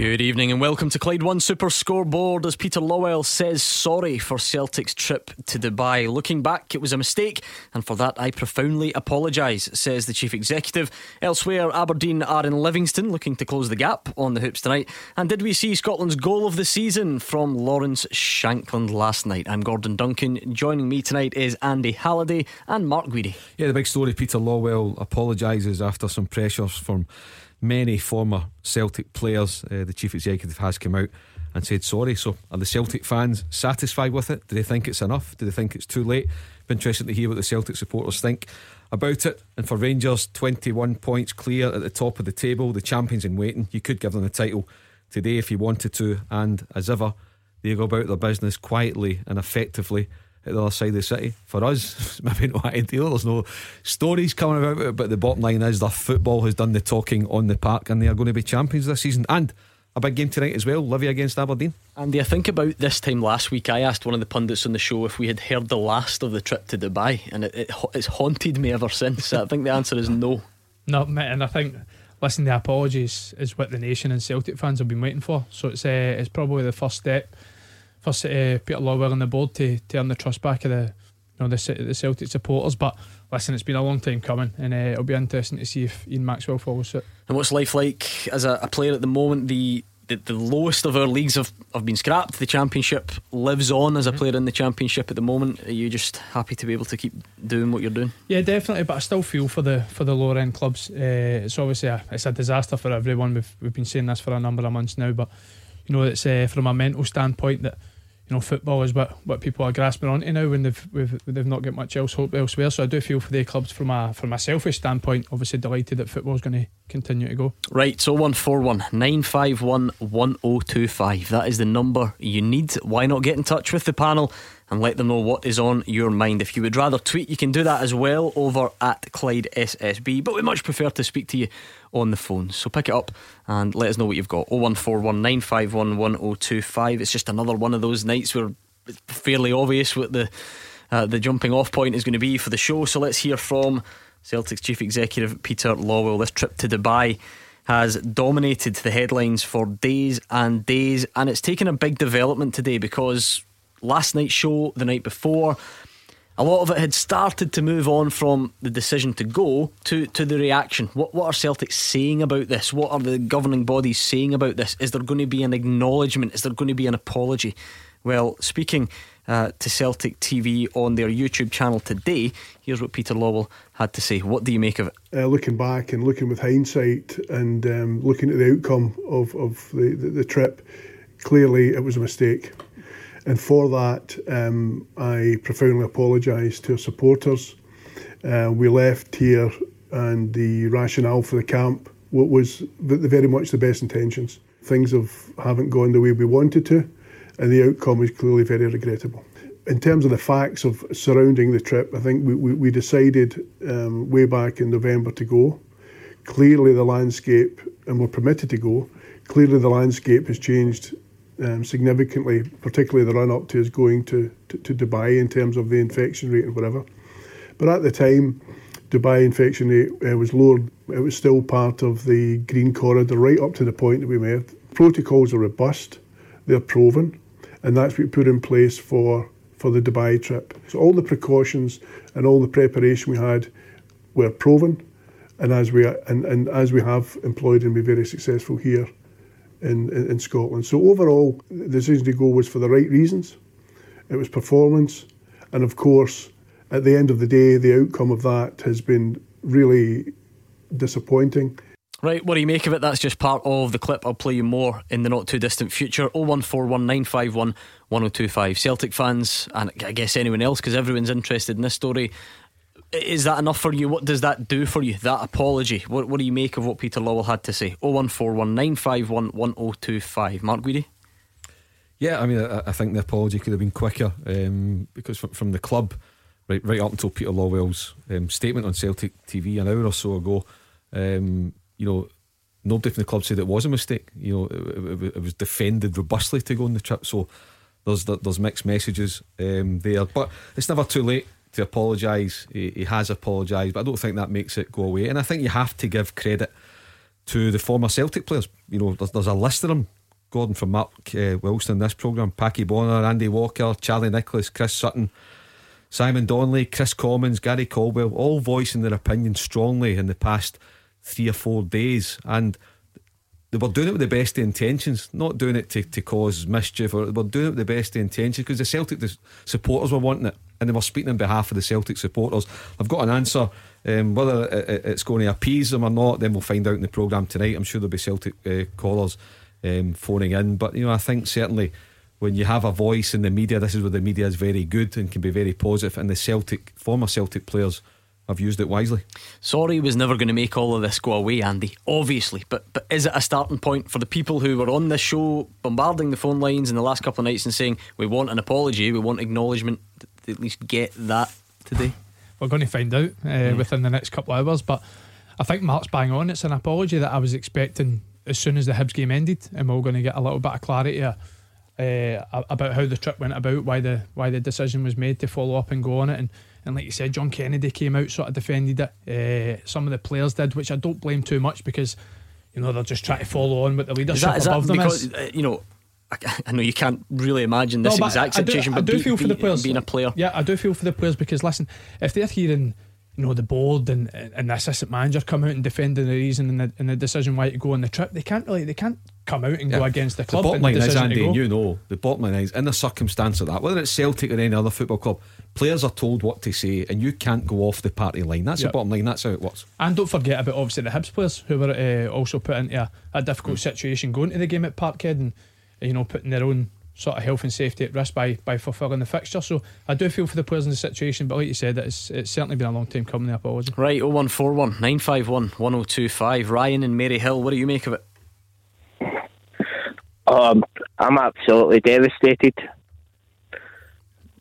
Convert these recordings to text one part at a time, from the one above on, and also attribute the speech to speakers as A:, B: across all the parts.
A: Good evening and welcome to Clyde One Super Scoreboard. As Peter Lawwell says sorry for Celtic's trip to Dubai. Looking back, it was a mistake, and for that I profoundly apologise, says the chief executive. Elsewhere, Aberdeen are in Livingston looking to close the gap on the hoops tonight. And did we see Scotland's goal of the season from Lawrence Shankland last night? I'm Gordon Duncan. Joining me tonight is Andy Halliday and Mark Guidi.
B: Yeah, the big story Peter Lawwell apologises after some pressures from many former Celtic players. Uh, the chief executive has come out and said sorry. So, are the Celtic fans satisfied with it? Do they think it's enough? Do they think it's too late? Be interesting to hear what the Celtic supporters think about it. And for Rangers, 21 points clear at the top of the table, the champions in waiting. You could give them the title today if you wanted to, and as ever, they go about their business quietly and effectively at the other side of the city. For us, maybe not ideal. There's no stories coming about it, but the bottom line is the football has done the talking on the park, and they are going to be champions this season. And a big game tonight as well, Livy against Aberdeen.
A: Andy, I think about this time last week, I asked one of the pundits on the show if we had heard the last of the trip to Dubai, and it, it it's haunted me ever since. I think the answer is no.
C: No, and I think listen, the apologies is what the nation and Celtic fans have been waiting for. So it's uh, it's probably the first step for uh, Peter Lawwell and the board to, earn the trust back of the you know the, the Celtic supporters. But listen, it's been a long time coming, and uh, it'll be interesting to see if Ian Maxwell follows it.
A: And what's life like as a, a player at the moment? The the, the lowest of our leagues have, have been scrapped. The championship lives on as a mm-hmm. player in the championship at the moment. Are you just happy to be able to keep doing what you're doing?
C: Yeah, definitely. But I still feel for the for the lower end clubs. Uh, it's obviously a, it's a disaster for everyone. We've we've been saying this for a number of months now, but you know it's uh, from a mental standpoint that you know, football is what, what people are grasping onto now when they've they've not got much else hope elsewhere. So I do feel for the clubs from a from a selfish standpoint. Obviously, delighted that football is going to continue to go.
A: Right, so one four one nine five one one zero two five. That is the number you need. Why not get in touch with the panel? and let them know what is on your mind. If you would rather tweet, you can do that as well over at Clyde SSB. But we much prefer to speak to you on the phone. So pick it up and let us know what you've got. 01419511025. It's just another one of those nights where it's fairly obvious what the uh, the jumping off point is going to be for the show. So let's hear from Celtic's chief executive Peter Lawwell. This trip to Dubai has dominated the headlines for days and days, and it's taken a big development today because last night's show, the night before, a lot of it had started to move on from the decision to go to, to the reaction. What what are Celtic saying about this? What are the governing bodies saying about this? Is there going to be an acknowledgement? Is there going to be an apology? Well, speaking uh, to Celtic TV on their YouTube channel today, here's what Peter Lawwell had to say. What do you make of it?
D: Uh, looking back and looking with hindsight and um, looking at the outcome of, of the, the, the trip, clearly it was a mistake. And for that, um, I profoundly apologise to our supporters. Uh, we left here, and the rationale for the camp was very much the best intentions. Things have, haven't gone the way we wanted to, and the outcome is clearly very regrettable. In terms of the facts of surrounding the trip, I think we, we, we decided um, way back in November to go. Clearly, the landscape, and we're permitted to go, clearly the landscape has changed um, significantly, particularly the run up to us going to, to, to, Dubai in terms of the infection rate and whatever. But at the time, Dubai infection rate uh, was lowered. It was still part of the green corridor right up to the point that we made. Protocols are robust, they're proven, and that's what we put in place for, for the Dubai trip. So all the precautions and all the preparation we had were proven, and as we and, and as we have employed and been very successful here in, in, in Scotland. So overall, the decision to go was for the right reasons. It was performance, and of course, at the end of the day, the outcome of that has been really disappointing.
A: Right, what do you make of it? That's just part of the clip. I'll play you more in the not too distant future. 01419511025. Celtic fans, and I guess anyone else, because everyone's interested in this story, is that enough for you? What does that do for you? That apology. What, what do you make of what Peter Lawwell had to say? 01419511025. Mark Guidi?
B: Yeah, I mean, I, I, think the apology could have been quicker um, because from, from, the club, right, right up until Peter Lawwell's um, statement on Celtic TV an hour or so ago, um, you know, nobody from the club said it was a mistake. You know, it, it, it was defended robustly to go on the trip. So there's there's mixed messages um, there, but it's never too late to apologise. He, he, has apologised, but I don't think that makes it go away. And I think you have to give credit to the former Celtic players. You know, there's, there's a list of them. Gordon from Mark uh, Wilson in this programme, Packie Bonner, Andy Walker, Charlie Nicholas, Chris Sutton, Simon Donnelly, Kris Commons, Gary Caldwell, all voicing their opinion strongly in the past three or four days. And they were doing it with the best intentions, not doing it to, to cause mischief, or they were doing it with the best intentions because the Celtic supporters were wanting it and they were speaking on behalf of the Celtic supporters. I've got an answer. Um, whether it's going to appease them or not, then we'll find out in the programme tonight. I'm sure there'll be Celtic uh, callers um, phoning in. But, you know, I think certainly when you have a voice in the media, this is where the media is very good and can be very positive, and the Celtic, former Celtic players I've used it wisely.
A: Sorry was never going to make all of this go away, Andy, obviously. But but is it a starting point for the people who were on this show bombarding the phone lines in the last couple of nights and saying, we want an apology, we want acknowledgement, to at least get that today?
C: We're going to find out uh, yeah. within the next couple of hours. But I think Mark's bang on. It's an apology that I was expecting as soon as the Hibs game ended, and we're going to get a little bit of clarity uh, about how the trip went about, why the why the decision was made to follow up and go on it. And and like you said, John Kennedy came out, sort of defended it. Uh, some of the players did, which I don't blame too much because, you know, they're just trying to follow on with the leadership is that, is above them
A: because, is. Uh, you know, I, know you can't really imagine this no, exact situation, do,
C: but I do
A: be,
C: feel for
A: be,
C: the players.
A: Being a player.
C: Yeah, I do feel for the players because, listen, if they're hearing you know the board and and the assistant manager come out and defending the reason and the, and the decision why to go on the trip. They can't really they can't come out and yeah. go against the club.
B: The bottom line is Andy, and you know the bottom line is in the circumstance of that, whether it's Celtic or any other football club, players are told what to say, and you can't go off the party line. That's yep. the bottom line. That's how it works.
C: And don't forget about obviously the Hibs players who were uh, also put into a, a difficult mm. situation going to the game at Parkhead and you know putting their own sort of health and safety at risk by by fulfilling the fixture. So I do feel for the players in the situation, but like you said, it's it's certainly been a long time coming. The apology.
A: Right, 0141 951 1025. Ryan and Mary Hill, what do you make of it?
E: Um, I'm absolutely devastated.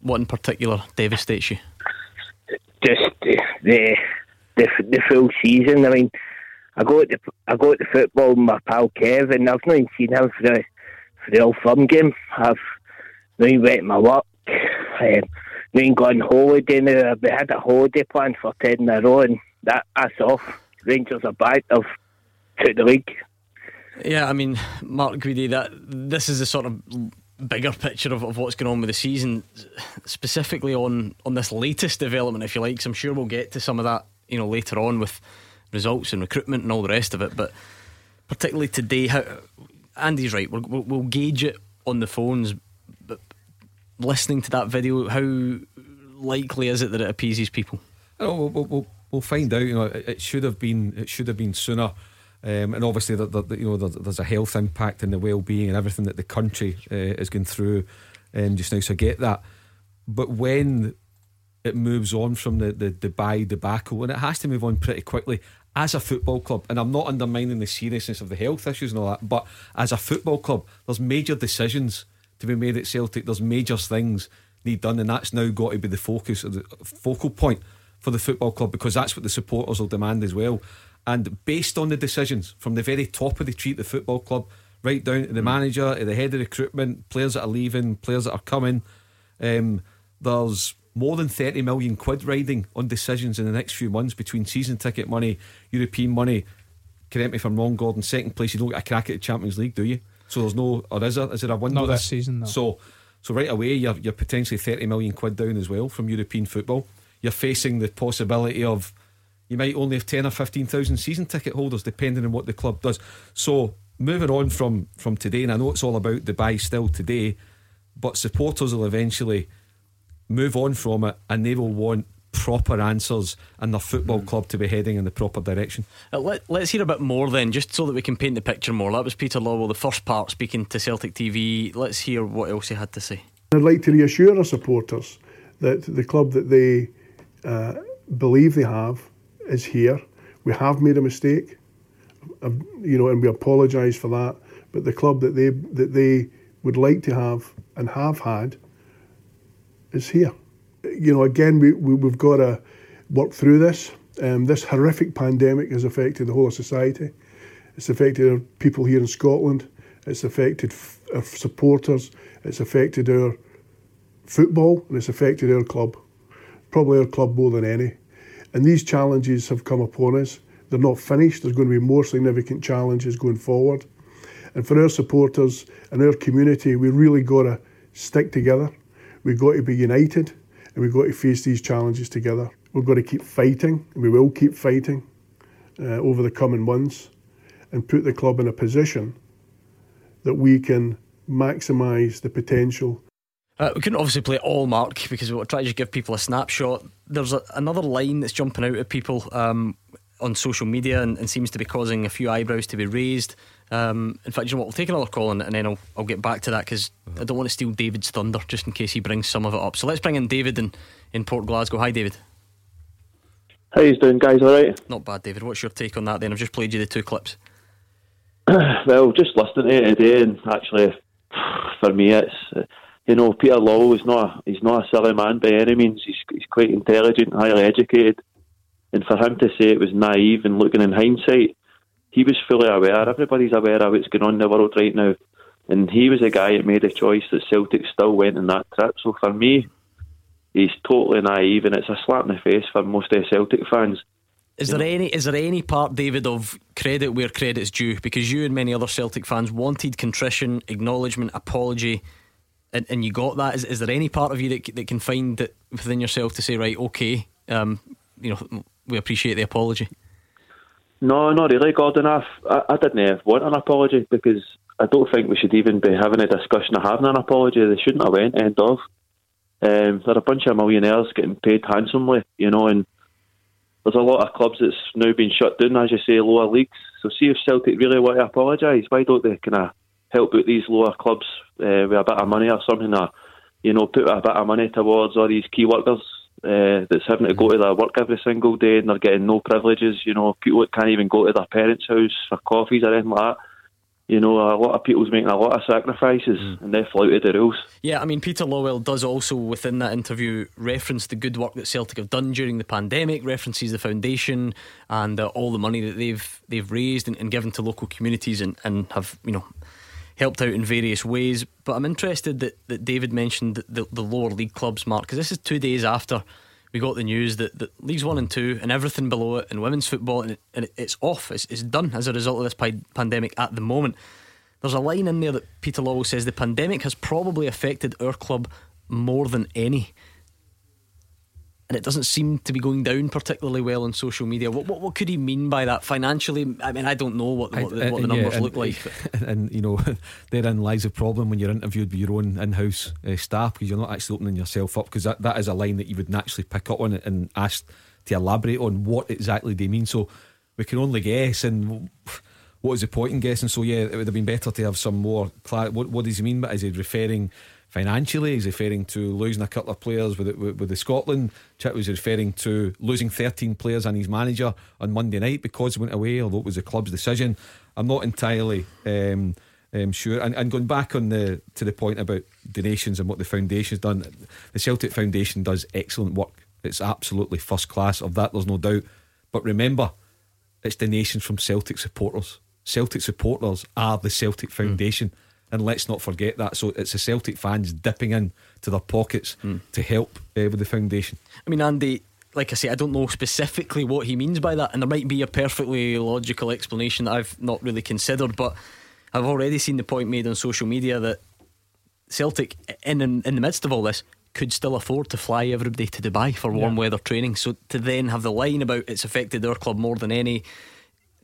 A: What in particular devastates you?
E: Just the the the, the full season. I mean, I go to I go to football with my pal Kev, and I've not even seen him for the for the old firm game. I've not even went my work. Um, not even gone holiday now. We had a holiday plan for ten in a row, and that that's off. Rangers are back. I've took the league.
A: Yeah, I mean, Mark Guidi, that this is a sort of bigger picture of, of what's going on with the season, specifically on on this latest development, if you like. So I'm sure we'll get to some of that, you know, later on with results and recruitment and all the rest of it. But particularly today, how Andy's right. We'll, we'll, we'll gauge it on the phones, but listening to that video, how likely is it that it appeases people?
B: Oh, we'll, we'll, we'll find out. You know, it should have been it should have been sooner. Um, and obviously, the, you know, there's a health impact and the well-being and everything that the country uh, is going through um, just now. So I get that, but when it moves on from the, the Dubai debacle, and it has to move on pretty quickly as a football club, and I'm not undermining the seriousness of the health issues and all that, but as a football club, there's major decisions to be made at Celtic. There's major things need done, and that's now got to be the focus the focal point for the football club because that's what the supporters will demand as well. And based on the decisions from the very top of the tree, at the football club, right down to the mm. manager, to the head of recruitment, players that are leaving, players that are coming, um, there's more than 30 million quid riding on decisions in the next few months between season ticket money, European money. Correct me if I'm wrong, Gordon. Second place, you don't get a crack at the Champions League, do you? So there's no, or is there? Is there a window?
C: Not this season, no.
B: So, so right away, you're you're potentially 30 million quid down as well from European football. You're facing the possibility of you might only have 10 or 15,000 season ticket holders depending on what the club does. So moving on from from today, and I know it's all about Dubai still today, but supporters will eventually move on from it and they will want proper answers and the football club to be heading in the proper direction.
A: Uh, let, us hear a bit more then, just so that we can paint the picture more. That was Peter Lawwell, the first part, speaking to Celtic TV. Let's hear what else he had to say.
D: I'd like to reassure our supporters that the club that they uh, believe they have is here. We have made a mistake, you know, and we apologise for that. But the club that they that they would like to have and have had is here. You know, again, we, we have got to work through this. Um, this horrific pandemic has affected the whole of society. It's affected our people here in Scotland. It's affected our supporters. It's affected our football and it's affected our club. Probably our club more than any. And these challenges have come upon us. They're not finished. There's going to be more significant challenges going forward. And for our supporters and our community, we really got to stick together. We've got to be united and we've got to face these challenges together. We've got to keep fighting, and we will keep fighting uh, over the coming months and put the club in a position that we can maximise the potential.
A: Uh, we couldn't obviously play all Mark because we want to try to just give people a snapshot. There's a, another line that's jumping out at people um, on social media and, and, seems to be causing a few eyebrows to be raised. Um, in fact, you know what? We'll take another call and, and then I'll, I'll get back to that because I don't want to steal David's thunder just in case he brings some of it up. So let's bring in David in, in Port Glasgow. Hi, David.
F: How you doing, guys? All right?
A: Not bad, David. What's your take on that? Then I've just played you the two clips.
F: well, just listening to it today, and actually, for me, it's you know Peter Lawwell is not he's not a silly man by any means. He's he's quite intelligent, highly educated, and for him to say it was naive and looking in hindsight, he was fully aware. Everybody's aware of what's going on in the world right now, and he was a guy that made a choice that Celtic still went on that trip. So for me, he's totally naive, and it's a slap in the face for most of the Celtic fans.
A: Is there any is there any part, David, of credit where credit's due? Because you and many other Celtic fans wanted contrition, acknowledgement, apology, and, and you got that. Is, is there any part of you that, that can find it within yourself to say, right, okay, um, you know, we appreciate the apology?
F: No, not really, Gordon. I, I didn't want an apology because I don't think we should even be having a discussion of having an apology. They shouldn't have went. End of. Um, they're a bunch of millionaires getting paid handsomely, you know, and there's a lot of clubs that's now been shut down, as you say, lower leagues. So see if Celtic really want to apologise, why don't they kind of help out these lower clubs uh, with a bit of money or something, or you know, put a bit of money towards all these key workers uh, that's having to go to their work every single day and they're getting no privileges. You know, people that can't even go to their parents' house for coffees or anything like that you know, a lot of people's making a lot of sacrifices mm. and they flouted the rules.
A: Yeah, I mean, Peter Lawwell does also, within that interview, reference the good work that Celtic have done during the pandemic, references the foundation and uh, all the money that they've they've raised and, and given to local communities and, and have, you know, helped out in various ways. But I'm interested that, that David mentioned the, the, lower league clubs, Mark, because this is two days after we got the news that, that Leagues 1 and 2 and everything below it and women's football, and, it, and it, it's off, it's, it's done as a result of this pi- pandemic at the moment. There's a line in there that Peter Lawwell says the pandemic has probably affected our club more than any. And it doesn't seem to be going down particularly well on social media. What what, what could he mean by that financially? I mean, I don't know what, what, the, what the numbers yeah, and, look like.
B: And, and, you know, therein lies a problem when you're interviewed by your own in-house uh, staff because you're not actually opening yourself up because that, that is a line that you would naturally pick up on and ask to elaborate on what exactly they mean. So we can only guess and what is the point in guessing? So yeah, it would have been better to have some more. What, what does he mean? By is he referring financially? Is he referring to losing a couple of players with, with, with the Scotland trip? Was referring to losing 13 players and his manager on Monday night because he went away, although it was the club's decision? I'm not entirely um, um, sure. And, and going back on the to the point about donations and what the foundation's done, the Celtic Foundation does excellent work. It's absolutely first class. Of that, there's no doubt. But remember, it's donations from Celtic supporters. Celtic supporters are the Celtic Foundation. Mm. And let's not forget that. So it's the Celtic fans dipping in to their pockets mm. to help uh, with the foundation.
A: I mean, Andy, like I say, I don't know specifically what he means by that, and there might be a perfectly logical explanation that I've not really considered, but I've already seen the point made on social media that Celtic, in in, in the midst of all this, could still afford to fly everybody to Dubai for warm yeah. weather training. So to then have the line about it's affected their club more than any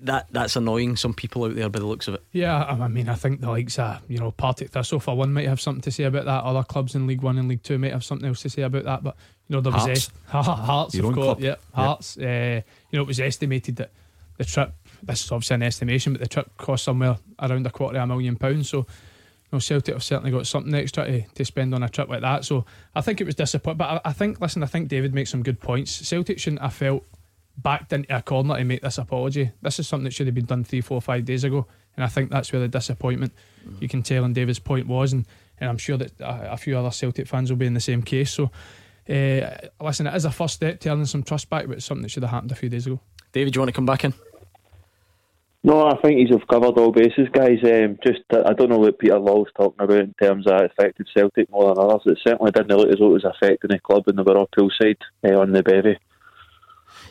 A: that that's annoying some people out there by the looks of it.
C: Yeah, I mean, I think the likes of you know Partick Thistle for one might have something to say about that. Other clubs in League One and League Two might have something else to say about that. But you know, there was
B: Hearts,
C: Hearts of course, yeah, Hearts. Uh, you know, it was estimated that the trip. This is obviously an estimation, but the trip cost somewhere around a quarter of a million pounds. So. You know, Celtic have certainly got something extra to, to spend on a trip like that. So I think it was disappointing. But I, I think, listen, I think David makes some good points. Celtic shouldn't have felt backed into a corner to make this apology. This is something that should have been done three, four, five days ago. And I think that's where the disappointment mm. you can tell in David's point was. And, and I'm sure that a, a, few other Celtic fans will be in the same case. So, uh, listen, it is a first step to earning some trust back, but it's something that should have happened a few days ago.
A: David, do you want to come back in?
G: No, I think he's have covered all bases, guys. Um, just I don't know what Peter Lawwell's talking about in terms of affected Celtic more than others. It certainly didn't look as though it was affecting the club when they were all poolside uh, on the bevy.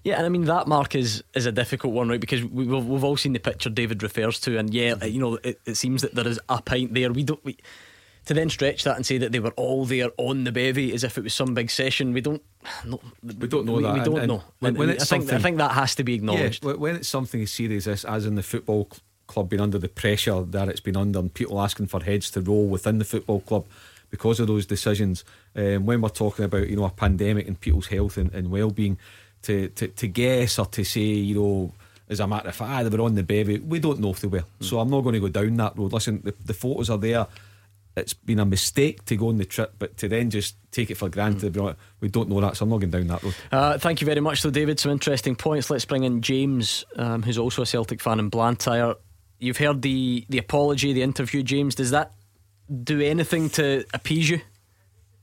A: Yeah, and I mean that mark is is a difficult one, right? Because we, have we've all seen the picture David refers to, and yeah, you know, it, it seems that there is a pint there. We don't. We, to then stretch that and say that they were all there on the bevy as if it was some big session, we don't. No,
B: we don't know
A: we,
B: that.
A: We don't
B: and,
A: know.
B: When, when
A: I think, I think that has to be acknowledged.
B: Yeah, when it's something as serious as, as in the football club being under the pressure that it's been under, and people asking for heads to roll within the football club because of those decisions. Um, when we're talking about you know a pandemic and people's health and, and well being, to, to to guess or to say you know as a matter of fact, ah, they were on the bevy. We don't know if they were. Mm. So I'm not going to go down that road. Listen, the, the photos are there it's been a mistake to go on the trip, but to then just take it for granted, mm. we don't know that, so I'm not going down that road.
A: Uh, thank you very much, though, David. Some interesting points. Let's bring in James, um, who's also a Celtic fan in Blantyre. You've heard the, the apology, the interview, James. Does that do anything to appease you?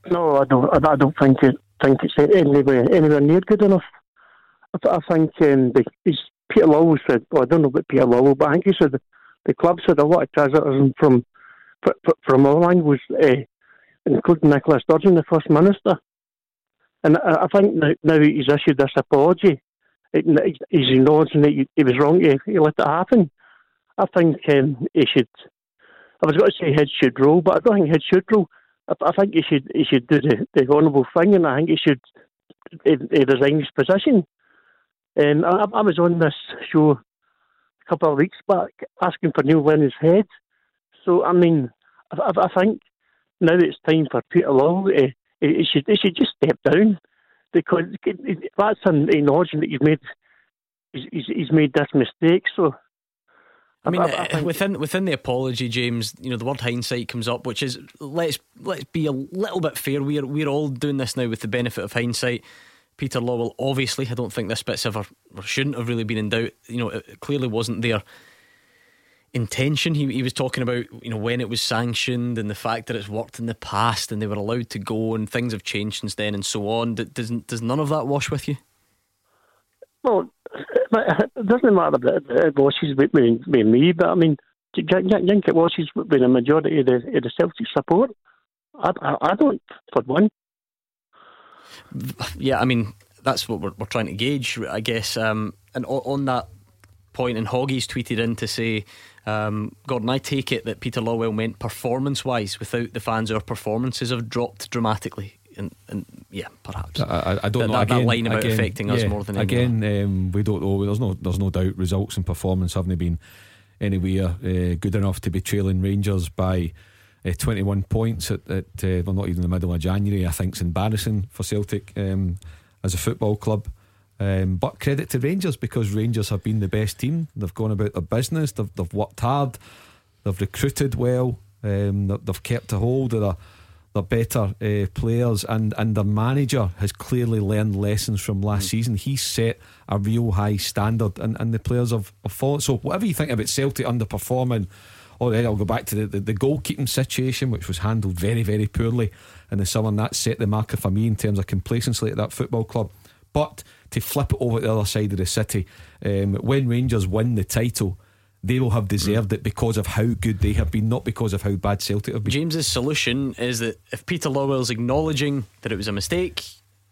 H: No, I don't. I don't think it. Think it's anywhere anywhere near good enough. I, I think um, the, Peter Lawwell said. Well, I don't know about Peter Lawwell, but I think he said the, club said a lot of criticism from from all angles, uh, including Nicola Sturgeon, the First Minister. And I, think now, he's issued this apology, he's acknowledging that he, was wrong, he, he, let it happen. I think um, he should, I was going to say head should roll, but I don't think head should roll. I, I think he should he should do the, the honourable thing, and I think he should he, he resign his position. And I, I was on this show a couple of weeks back asking for Neil Lennon's head so I mean, I, I think now it's time for Peter Law. Uh, he should should just step down because that's an acknowledgement that you've made. He's, he's made this mistake. So
A: I mean, I, I within within the apology, James, you know the word hindsight comes up, which is let's let's be a little bit fair. We're we're all doing this now with the benefit of hindsight. Peter Lawwell, obviously, I don't think this bit's ever or shouldn't have really been in doubt. You know, it clearly wasn't their intention. He, he was talking about you know when it was sanctioned and the fact that it's worked in the past and they were allowed to go and things have changed since then and so on. Does does none of that wash with you?
H: Well, it doesn't matter that it washes with me, me but I mean, do think it washes with a majority of the, of the Celtic support? I, I, I don't, for one.
A: Yeah, I mean that's what we're, we're trying to gauge, I guess. Um, and on, on that point, and Hoggy's tweeted in to say um, Gordon, I take it that Peter Lawwell meant performance wise. Without the fans, our performances have dropped dramatically. And, and yeah, perhaps
B: I, I don't
A: that,
B: know
A: that,
B: again,
A: that line about
B: again,
A: affecting
B: yeah,
A: us more than
B: again. Um, we don't know. There's no there's no doubt results and performance haven't been anywhere uh, good enough to be trailing Rangers by uh, 21 points at, at uh, well not even the middle of January. I think it's embarrassing for Celtic um, as a football club. Um, but credit to Rangers because Rangers have been the best team. They've gone about their business. They've, they've worked hard. They've recruited well. Um, they've kept a hold of their, their better uh, players, and, and their manager has clearly learned lessons from last mm. season. He set a real high standard, and, and the players have, have followed. So, whatever you think about Celtic underperforming, or I'll go back to the, the, the goalkeeping situation, which was handled very, very poorly in the summer, and that set the marker for me in terms of complacency at that football club. But to flip it over to the other side of the city, um, when Rangers win the title, they will have deserved it because of how good they have been, not because of how bad Celtic have been.
A: James's solution is that if Peter Lawwell's acknowledging that it was a mistake,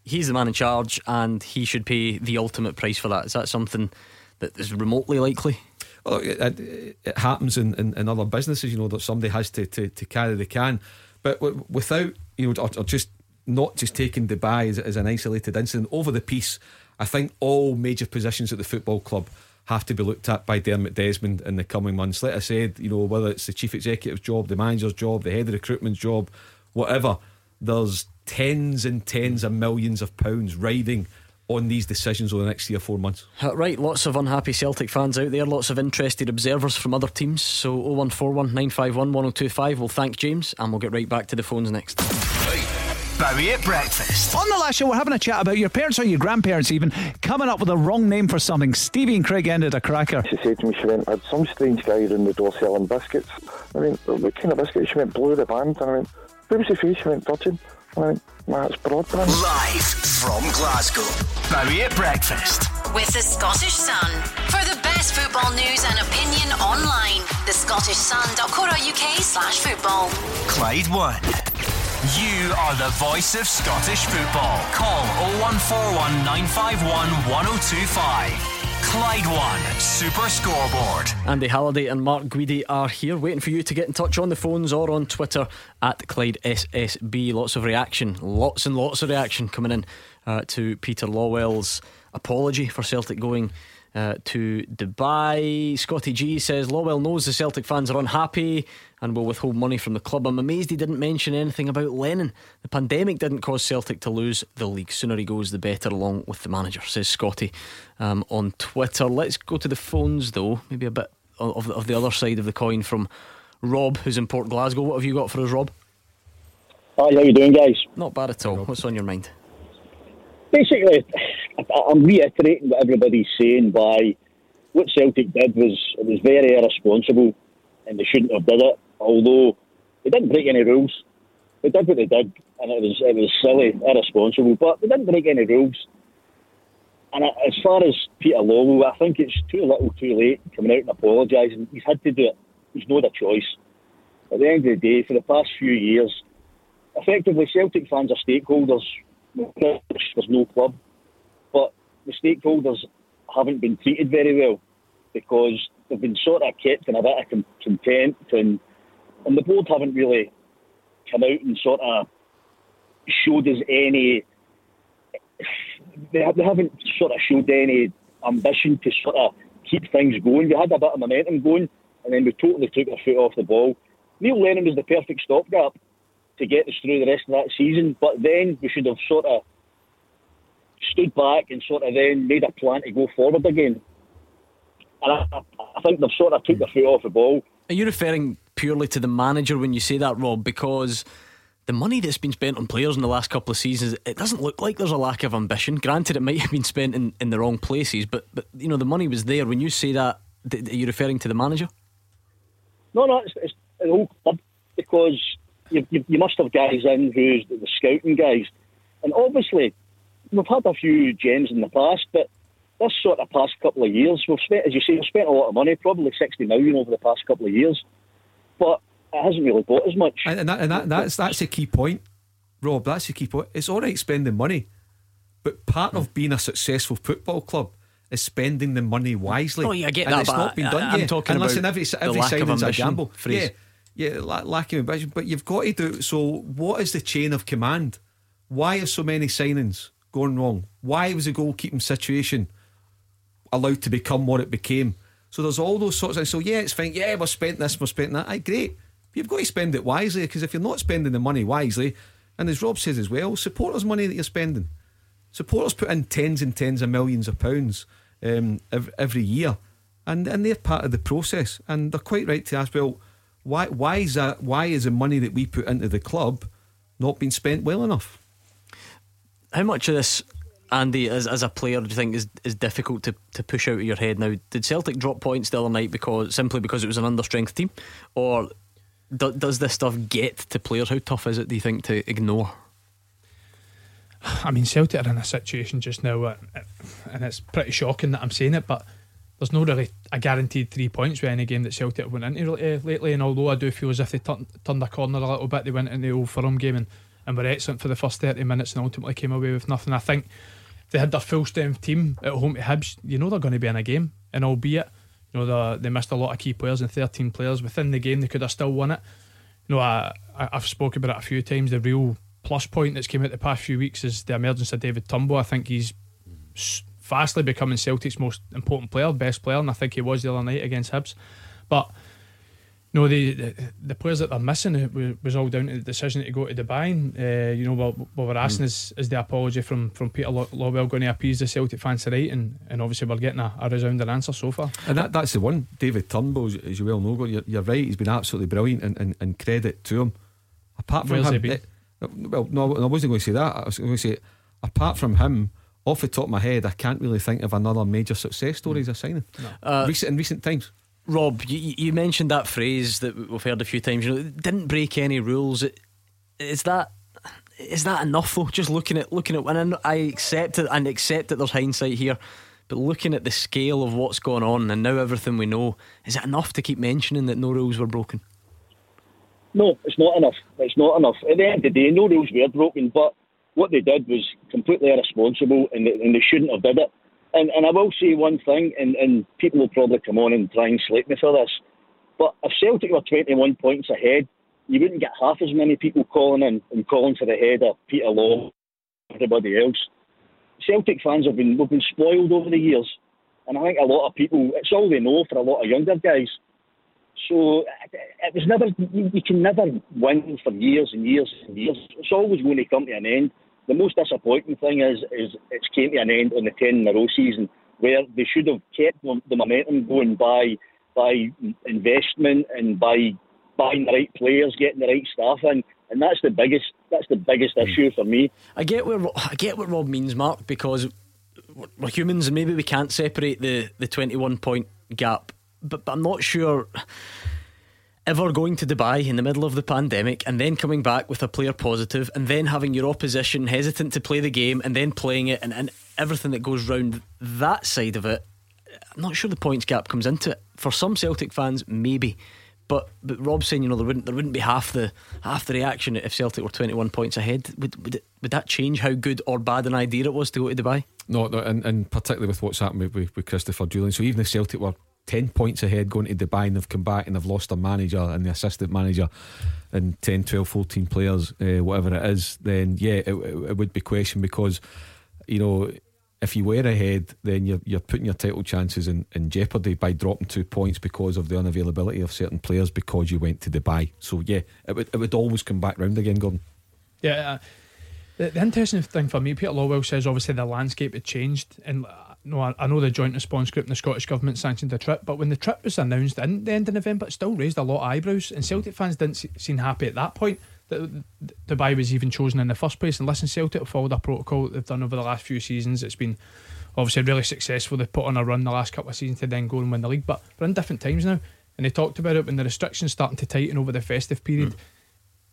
A: he's the man in charge and he should pay the ultimate price for that. Is that something that is remotely likely?
B: Well, it, it, it happens in, in, in, other businesses, you know, that somebody has to, to, to carry the can. But without, you know, or, or just not just taking Dubai as, as an isolated incident over the piece. I think all major positions at the football club have to be looked at by Dermot Desmond in the coming months. Like I said, you know, whether it's the chief executive's job, the manager's job, the head of recruitment's job, whatever, there's tens and tens of millions of pounds riding on these decisions over the next three or four months.
A: Uh, right, lots of unhappy Celtic fans out there, lots of interested observers from other teams. So 0141 951 1025. We'll thank James and we'll get right back to the phones next.
I: Bowie at breakfast.
J: On the last show, we're having a chat about your parents or your grandparents even coming up with a wrong name for something. Stevie and Craig ended a cracker.
K: She said to me, she went, I had some strange guy in the door selling biscuits. I mean, what kind of biscuits? She went, Blue the band. And I went, where was the face? She went, Virgin. And I went, nah, it's Broadband.
I: Live from Glasgow. Bowie at breakfast.
L: With the Scottish Sun. For the best football news and opinion online. The Scottish Sun.co.uk slash football.
I: Clyde One. You are the voice of Scottish football. Call 0141 951 1025. Clyde One Super Scoreboard.
A: Andy Halliday and Mark Guidi are here waiting for you to get in touch on the phones or on Twitter at Clyde SSB. Lots of reaction, lots and lots of reaction coming in uh, to Peter Lawwell's apology for Celtic going uh, to Dubai. Scotty G says Lawwell knows the Celtic fans are unhappy and will withhold money from the club. I'm amazed he didn't mention anything about Lennon. The pandemic didn't cause Celtic to lose the league. Sooner he goes, the better, along with the manager, says Scotty um, on Twitter. Let's go to the phones, though. Maybe a bit of the, of the other side of the coin from Rob, who's in Port Glasgow. What have you got for us, Rob?
M: Hi, how you doing, guys?
A: Not bad at all. What's on your mind?
M: Basically, I'm reiterating what everybody's saying by what Celtic did was it was very irresponsible and they shouldn't have did it. Although they didn't break any rules, they did what they did, and it was it was silly, irresponsible. But they didn't break any rules. And as far as Peter Lawwell, I think it's too little, too late coming out and apologising. He's had to do it. He's not a choice. At the end of the day, for the past few years, effectively Celtic fans are stakeholders. There's no club, but the stakeholders haven't been treated very well because they've been sort of kept in a bit of contempt and and the board haven't really come out and sort of showed us any. They, haven't sort of showed any ambition to sort of keep things going. We had a bit of momentum going, and then we totally took our foot off the ball. Neil Lennon was the perfect stopgap to get us through the rest of that season, but then we should have sort of stood back and sort of then made a plan to go forward again. And I, I think they've sort of took their foot off the ball.
A: Are you referring purely to the manager when you say that, Rob? Because the money that's been spent on players in the last couple of seasons, it doesn't look like there's a lack of ambition. Granted, it might have been spent in, in the wrong places, but but you know the money was there. When you say that, are you referring to the manager?
M: No, no, it's, it's the whole club because you, you, you must have guys in who's the scouting guys, and obviously we've had a few gems in the past, but this sort of past couple of years, we've spent, as you say, we've spent a lot of money, probably 60 million over the past couple of years, but it hasn't really got as much.
B: And, that, and that, that's that's a key point, Rob. That's the key point. It's all right spending money, but part of being a successful football club is spending the money wisely.
A: Oh, yeah, I get
B: and
A: that.
B: It's not been done
A: I,
B: yet.
A: I'm talking
B: and
A: about
B: listen, every every signing's a gamble.
A: Phrase.
B: Yeah, yeah, lacking ambition. But you've got to do. So, what is the chain of command? Why are so many signings going wrong? Why was the goalkeeping situation? allowed to become what it became. So there's all those sorts of so yeah, it's fine. Yeah, we're spent this, we're spent that. Aye, great. But you've got to spend it wisely because if you're not spending the money wisely, and as Rob says as well, supporters' money that you're spending. Supporters put in tens and tens of millions of pounds um, every, every year, and and they're part of the process. And they're quite right to ask, well, why why is that? Why is the money that we put into the club not being spent well enough?
A: How much of this Andy, as, as a player, do you think is is difficult to, to push out of your head now? Did Celtic drop points the other night because simply because it was an understrength team, or do, does this stuff get to players? How tough is it? Do you think to ignore?
C: I mean, Celtic are in a situation just now, uh, and it's pretty shocking that I'm saying it, but there's no really a guaranteed three points with any game that Celtic went into eh, lately. And although I do feel as if they turned, turned a corner a little bit, they went into the Old Firm game and, and were excellent for the first 30 minutes and ultimately came away with nothing. I think they had their full strength team at home to Hibs, you know they're going to be in a game. And albeit, you know, they missed a lot of key players and 13 players within the game, they could have still won it. You know, I, I've spoken about it a few times. The real plus point that's came out the past few weeks is the emergence of David Turnbull. I think he's fastly becoming Celtic's most important player, best player, and I think he was the other night against Hibs. But no, the, the, the players that they're missing it was all down to the decision to go to Dubai. And, uh, you know, what, what we're asking mm. is, is the apology from, from Peter Lawwell going to appease the Celtic fans tonight? And, and obviously, we're getting a, a resounding answer so far.
B: And that, that's the one. David Turnbull, as you well know, you're, you're right, he's been absolutely brilliant, and, and, and credit to him. Apart from
C: Where's
B: him,
C: it,
B: well, no, I wasn't going to say that. I was going to say, apart from him, off the top of my head, I can't really think of another major success story as a signing no. uh, recent, in recent times.
A: Rob, you, you, mentioned that phrase that we've heard a few times. You know, didn't break any rules. Is that is that enough though? Just looking at looking at, and I accept it and accept that there's hindsight here. But looking at the scale of what's going on and now everything we know, is it enough to keep mentioning that no rules were broken?
M: No, it's not enough. It's not enough. At the end of the day, no rules were broken, but what they did was completely irresponsible and they, and they shouldn't have did it. And, and I will say one thing, and, and people will probably come on and try and slate me for this, but if Celtic were 21 points ahead, you wouldn't get half as many people calling in and calling for the head of Peter Law, everybody else. Celtic fans have been, we've been spoiled over the years, and I think a lot of people, it's all they know for a lot of younger guys. So it was never, you can never win for years and years and years. It's always going to come to an end. The most disappointing thing is, is it's came to an end on the 10 in a row season where they should have kept the momentum going by by investment and by buying the right players, getting the right staff in, and that's the biggest that's the biggest mm. issue for me.
A: I get what I get what Rob means, Mark, because we're humans and maybe we can't separate the the twenty one point gap, but, but I'm not sure ever going to Dubai in the middle of the pandemic and then coming back with a player positive and then having your opposition hesitant to play the game and then playing it and, and everything that goes round that side of it. I'm not sure the points gap comes into it. For some Celtic fans, maybe. But but Rob's saying you know there wouldn't there wouldn't be half the half the reaction if Celtic were 21 points ahead. Would would, it, would that change how good or bad an idea it was to go to Dubai?
B: No, no and, and particularly with what's happened with, with Christopher Jullien. So even if Celtic were 10 points ahead going to Dubai and they've come back and they've lost their manager and the assistant manager and 10, 12, 14 players, uh, whatever it is, then yeah, it, it, would be questioned because, you know, if you were ahead, then you're, you're putting your title chances in, in jeopardy by dropping two points because of the unavailability of certain players because you went to Dubai. So yeah, it would, it would always come back round again, Gordon.
C: Yeah. Uh, the, the interesting thing for me, Peter Lawwell says obviously the landscape had changed and no, I, know the joint response group and the Scottish Government sanctioned the trip, but when the trip was announced in the end of November, it still raised a lot of eyebrows, and Celtic fans didn't seem happy at that point that Dubai was even chosen in the first place. And listen, Celtic have followed a protocol that they've done over the last few seasons. It's been obviously really successful. They've put on a run the last couple of seasons to then go and win the league, but we're in different times now. And they talked about it when the restrictions starting to tighten over the festive period. Mm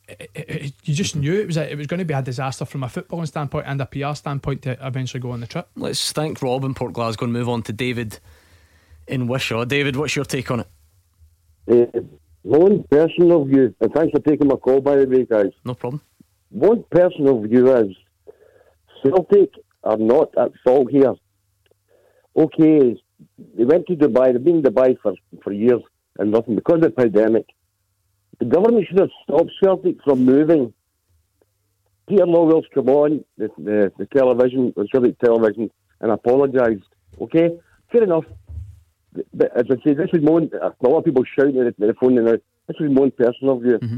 C: it, it, you just knew it was a, it was going to be a disaster from a footballing standpoint and a PR standpoint to eventually go on the trip.
A: Let's thank Rob in Port Glasgow and move on to David in Wishaw. David, what's your take on it?
N: Uh, one personal view, and thanks for taking my call, by the way, guys.
A: No problem.
N: One personal view is Celtic are not at fault here. Okay, they went to Dubai, they've been in Dubai for, for years and nothing because of the pandemic. The government should have stopped Celtic from moving. Peter Lawwell's come on the, the, the television, the Celtic television, and apologised. Okay, fair enough. But as I say, this is more, a lot of people shouting at the phone now. This is more personal view. Mm-hmm.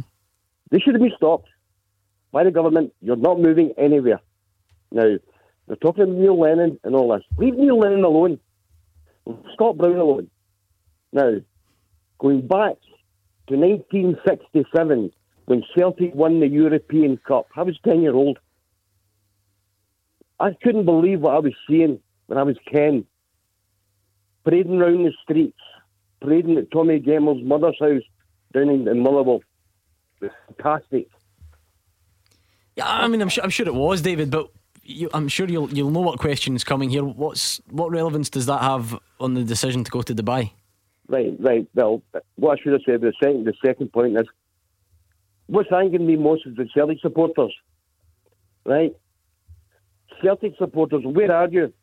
N: They should have been stopped by the government. You're not moving anywhere. Now, they're talking about Neil Lennon and all this. Leave Neil Lennon alone. Scott Brown alone. Now, going back to 1967 when Celtic won the European Cup. I was 10 year old. I couldn't believe what I was seeing when I was 10. Parading around the streets, parading at Tommy Gemmell's mother's house down in, in Motherwell. It was fantastic.
A: Yeah, I mean, I'm sure, I'm sure it was, David, but you, I'm sure you'll you'll know what question is coming here. What's what relevance does that have on the decision to go to Dubai?
N: Right, right. Well, what I should have said, the second, the second point is what's angering me most is the Celtic supporters. Right? Celtic supporters, where are you?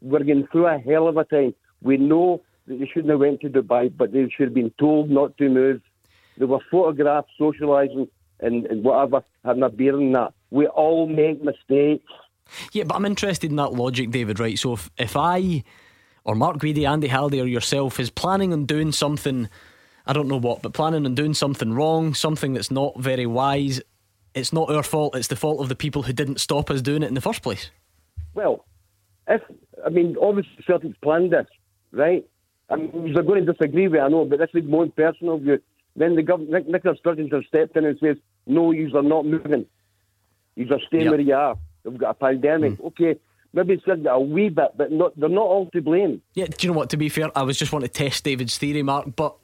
N: We're getting through a hell of a time. We know that they shouldn't have went to Dubai, but they should have been told not to move. They were photographed, socialising, and, and whatever, having a beer and that. We all make mistakes.
A: Yeah, but I'm interested in that logic, David. Right? So if, if I or Mark Guidi, Andy Halliday, or yourself is planning on doing something, I don't know what, but planning on doing something wrong, something that's not very wise, it's not our fault, it's the fault of the people who didn't stop us doing it in the first place.
N: Well, if, I mean, obviously Celtic's planned this, right? I mean, you're going to disagree with it, I know, but this is more personal view. Then the government, Nicola Sturgeon has stepped in and says, no, you are not moving. You are staying yep. where you are. We've got a pandemic. Mm. Okay, maybe it's a wee bit, but not, they're not all to blame.
A: Yeah, do you know what? To be fair, I was just want to test David's theory, Mark, but.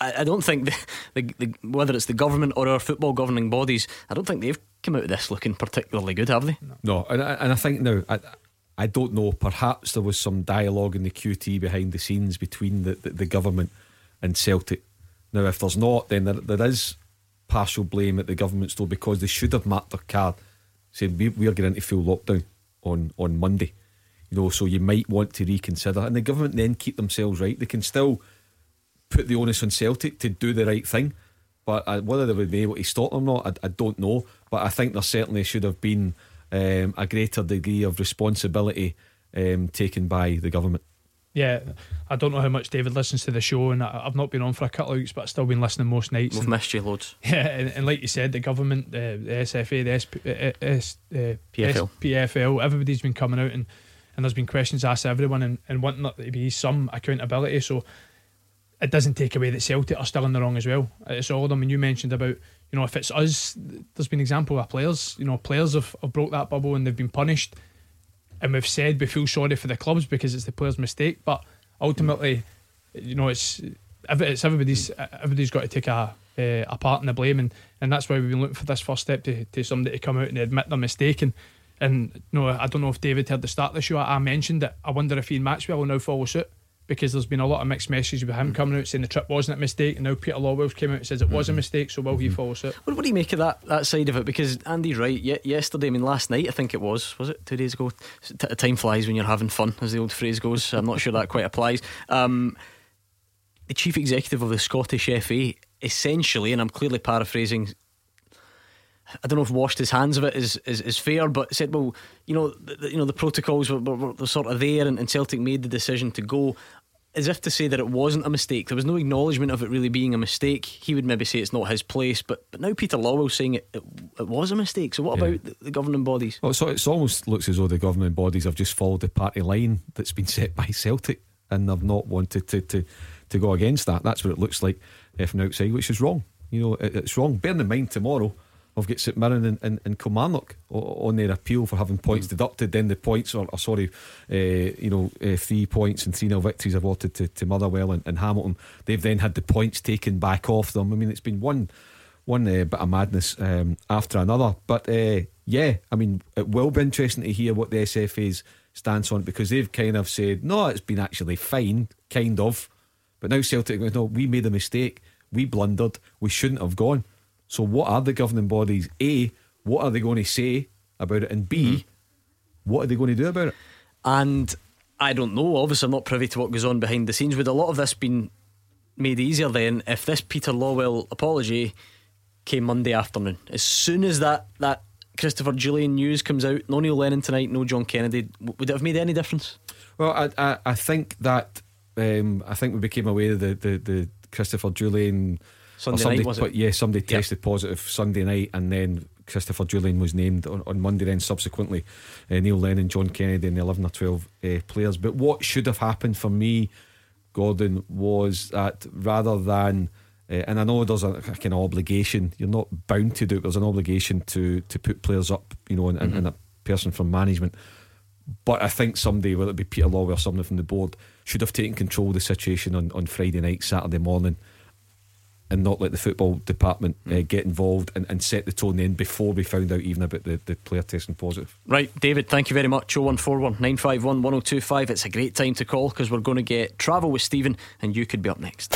A: I, don't think the, the, the, whether it's the government or our football governing bodies, I don't think they've come out of this looking particularly good, have they?
B: No, no and, I, and I think now, I, I don't know. Perhaps there was some dialogue in the QT behind the scenes between the, the, the government and Celtic. Now, if there's not, then there, there is partial blame at the government still because they should have marked their card saying we, we are getting into full lockdown on, on Monday. You know, so you might want to reconsider. And the government then keep themselves right. They can still put the onus on Celtic to do the right thing. But uh, whether they would be able to stop them or not, I, I don't know. But I think there certainly should have been um, a greater degree of responsibility um, taken by the government.
C: Yeah, I don't know how much David listens to the show, and I, I've not been on for a couple of weeks, but I've still been listening most nights.
A: We've
C: and-
A: missed you loads.
C: Yeah, and, and like you said, the government, uh, the SFA, the SP, uh, S, uh,
A: PFL.
C: PFL, everybody's been coming out and, and there's been questions asked to everyone and, and wanting there to be some accountability. So it doesn't take away that Celtic are still in the wrong as well. It's all of them. And you mentioned about, you know, if it's us, there's been example of players, you know, players have, have broke that bubble and they've been punished. And we've said we feel sorry for the clubs because it's the players' mistake. But ultimately, you know, it's it's everybody's everybody's got to take a uh, a part in the blame, and, and that's why we've been looking for this first step to, to somebody to come out and admit their mistake. And and you know, I don't know if David heard the start of the show. I mentioned it. I wonder if Ian Maxwell will now follow suit because there's been a lot of mixed messages with him mm. coming out saying the trip wasn't a mistake, and now Peter Lawwell's came out and says it was a mm-hmm. mistake. So will he mm-hmm. follow suit?
A: What, what do you make of that that side of it? Because Andy's right. Ye- yesterday, I mean, last night, I think it was. Was it two days ago? T- time flies when you're having fun, as the old phrase goes. I'm not sure that quite applies. Um, the chief executive of the Scottish FA, essentially, and I'm clearly paraphrasing. I don't know if washed his hands of it is, is, is fair, but said, well, you know, the, the- you know, the protocols were, were, were sort of there, and, and Celtic made the decision to go, as if to say that it wasn't a mistake. There was no acknowledgement of it really being a mistake. He would maybe say it's not his place, but but now Peter Lawwell's saying it, it, it was a mistake. So what
B: Yeah.
A: about the, the governing bodies?
B: Well, so it's almost looks as though the governing bodies have just followed the party line that's been set by Celtic, and they've not wanted to to, to go against that. That's what it looks like uh, from the outside, which is wrong. You know, it, it's wrong. Bear in mind tomorrow. We've got St Mirren and, and, and Kilmarnock on their appeal for having points deducted. Then the points are, are sorry, uh, you know, uh, three points and 3 0 victories awarded to, to Motherwell and, and Hamilton. They've then had the points taken back off them. I mean, it's been one one uh, bit of madness um, after another. But uh, yeah, I mean, it will be interesting to hear what the SFA's stance on it because they've kind of said, no, it's been actually fine, kind of. But now Celtic goes, no, we made a mistake, we blundered, we shouldn't have gone. So what are the governing bodies? A, what are they going to say about it? And B, what are they going to do about it?
A: And I don't know. Obviously, I'm not privy to what goes on behind the scenes. Would a lot of this been made easier then if this Peter Lawwell apology came Monday afternoon? As soon as that that Christopher Jullien news comes out, no Neil Lennon tonight, no John Kennedy, would it have made any difference?
B: Well, I I, I think that um, I think we became aware of the the, the Christopher Jullien
A: Sunday
B: somebody,
A: night, was it?
B: But yeah, somebody tested positive Sunday night, and then Christopher Jullien was named on, on Monday. Then subsequently, uh, Neil Lennon, John Kennedy, and the eleven or twelve uh, players. But what should have happened for me, Gordon, was that rather than uh, and I know there's a, a kind of obligation. You're not bound to do it. There's an obligation to to put players up, you know, and, and, and a person from management. But I think somebody, whether it be Peter Lawwell or somebody from the board, should have taken control of the situation on, on Friday night, Saturday morning, and not let the football department uh, get involved and, and set the tone then before we found out even about the, the player testing positive.
A: Right, David, thank you very much. 0141 951 1025. It's a great time to call because we're going to get travel with Stephen and you could be up next.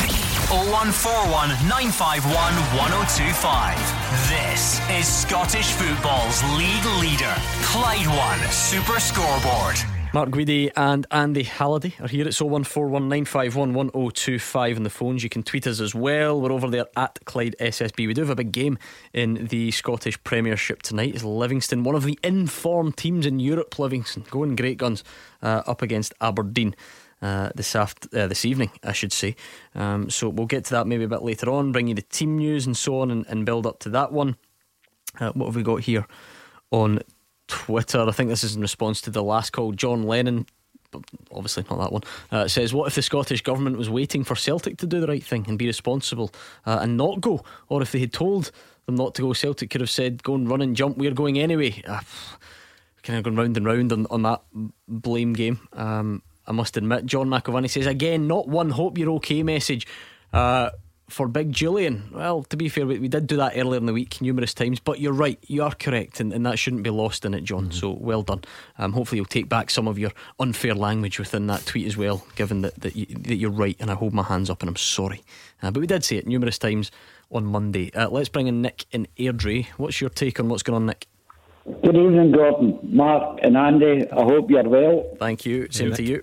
I: 0141 951 1025. This is Scottish football's league leader, Clyde One Super Scoreboard.
A: Mark Guidi and Andy Halliday are here. It's 0141 951 1025 on the phones. You can tweet us as well. We're over there at Clyde SSB. We do have a big game in the Scottish Premiership tonight. It's Livingston, one of the informed teams in Europe. Livingston going great guns uh, up against Aberdeen. Uh, this aft- uh, this evening, I should say. Um, so we'll get to that maybe a bit later on. Bring you the team news and so on, and, and build up to that one. Uh, what have we got here on Twitter? I think this is in response to the last call. John Lennon, obviously not that one, uh, says, What if the Scottish Government was waiting for Celtic to do the right thing and be responsible uh, and not go? Or if they had told them not to go, Celtic could have said, Go and run and jump, we're going anyway. Uh, kind of going round and round on, on that blame game. Um, I must admit, John McIlvanney says, Again, not one hope you're okay message. For Big Jullien. Well, to be fair, we, we did do that earlier in the week numerous times, but you're right, you are correct, and, and that shouldn't be lost in it, John.
B: Mm-hmm.
A: So well done. Um, hopefully, you'll take back some of your unfair language within that tweet as well, given that, that, you, that you're right, and I hold my hands up and I'm sorry. Uh, but we did say it numerous times on Monday. Uh, let's bring in Nick in Airdrie. What's your take on what's going on, Nick?
O: Good evening, Gordon, Mark, and Andy. I hope you're well.
A: Thank you. Same
O: Yeah.
A: to you.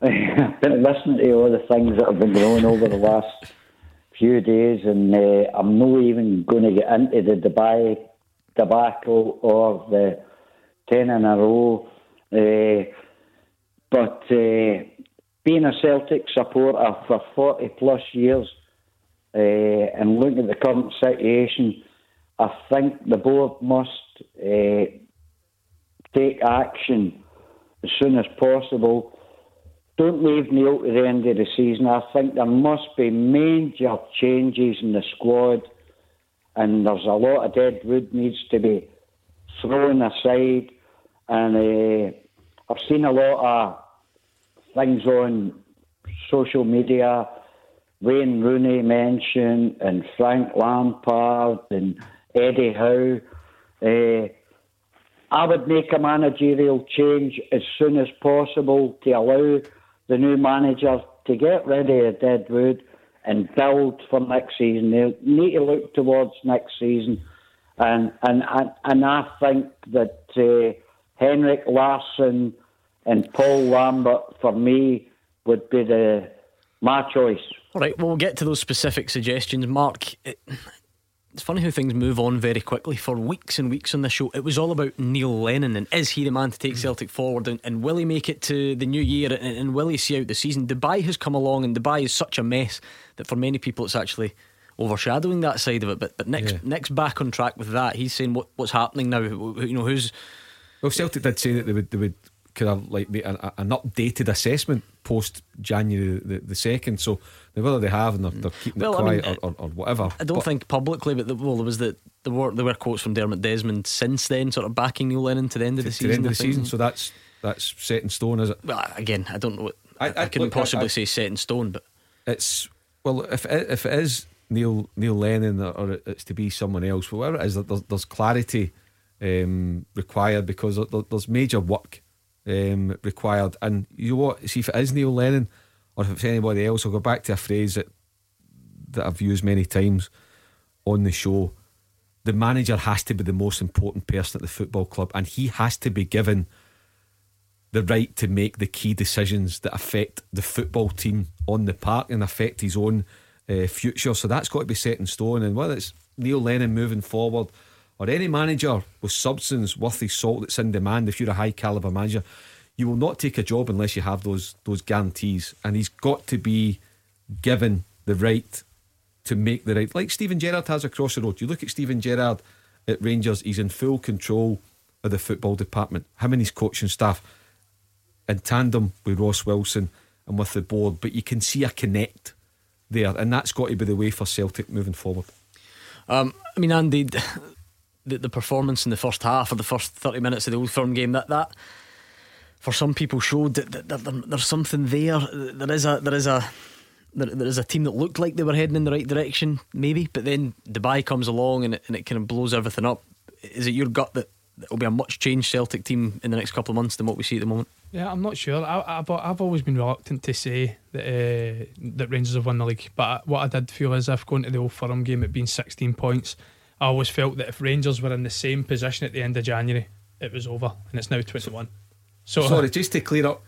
O: I've been listening to all the things that have been going on over the last few days, and uh, I'm not even going to get into the Dubai debacle or the 10 in a row. Uh, but uh, being a Celtic supporter for 40 plus years uh, and looking at the current situation, I think the board must uh, take action as soon as possible. Don't leave Neil to the end of the season. I think there must be major changes in the squad, and there's a lot of dead wood needs to be thrown aside. And uh, I've seen a lot of things on social media. Wayne Rooney mentioned, and Frank Lampard, and Eddie Howe. Uh, I would make a managerial change as soon as possible to allow the new manager to get rid of Deadwood and build for next season. They need to look towards next season, and and and, and I think that uh, Henrik Larsson and Paul Lambert for me would be the my choice.
A: All right, well, we'll get to those specific suggestions. Mark, it's funny how things move on very quickly. For weeks and weeks on the show, it was all about Neil Lennon and is he the man to take mm. Celtic forward and, and will he make it to the new year and, and will he see out the season? Dubai has come along and Dubai is such a mess that for many people it's actually overshadowing that side of it. But but Nick's,
B: Yeah.
A: Nick's back on track with that. He's saying what, what's happening now. You know, who's.
B: Well, Celtic did say that they would they would kind of like an, an updated assessment post January the, the second. So whether they have and they're, they're keeping
A: Well,
B: it
A: I mean,
B: quiet or, or, or whatever.
A: I don't
B: But
A: think publicly, but the, well, there was the there were there were quotes from Dermot Desmond since then, sort of backing Neil Lennon to the end of
B: to,
A: the
B: to
A: season.
B: the end of the season. So that's that's set in stone, is it?
A: Well, again, I don't know. What, I,
B: I- I-
A: couldn't
B: look,
A: possibly
B: I-
A: say set in stone, but
B: It's well, if it, if it is Neil Neil Lennon or, or it's to be someone else, whatever it is, there's, there's clarity um, required because there's major work um, required. And you know what? See if it is Neil Lennon or if it's anybody else, I'll go back to a phrase that that I've used many times on the show. The manager has to be the most important person at the football club, and he has to be given the right to make the key decisions that affect the football team on the park and affect his own uh, future. So that's got to be set in stone. And whether it's Neil Lennon moving forward or any manager with substance worth his salt that's in demand, if you're a high caliber manager, you will not take a job unless you have those those guarantees. And he's got to be given the right to make the right, like Steven Gerrard has across the road. You look at Steven Gerrard at Rangers; he's in full control of the football department. Him and his coaching staff in tandem with Ross Wilson and with the board, but you can see a connect there, and that's got to be the way for Celtic moving forward.
A: um, I mean, Andy, the, the performance in the first half or the first thirty minutes of the Old Firm game that that for some people showed that, that, that there- there's something there. There is a there is a there, there is a team that looked like they were heading in the right direction, maybe, but then Dubai comes along and it, and it kind of blows everything up. Is it your gut that it'll be a much changed Celtic team in the next couple of months than what we see at the moment?
C: Yeah, I'm not sure. I, I've I've always been reluctant to say that uh, that Rangers have won the league, but what I did feel is if going to the Old Firm game it being 16 points, I always felt that if Rangers were in the same position at the end of January, it was over, and it's now 21. So
B: Sorry, just to clear up,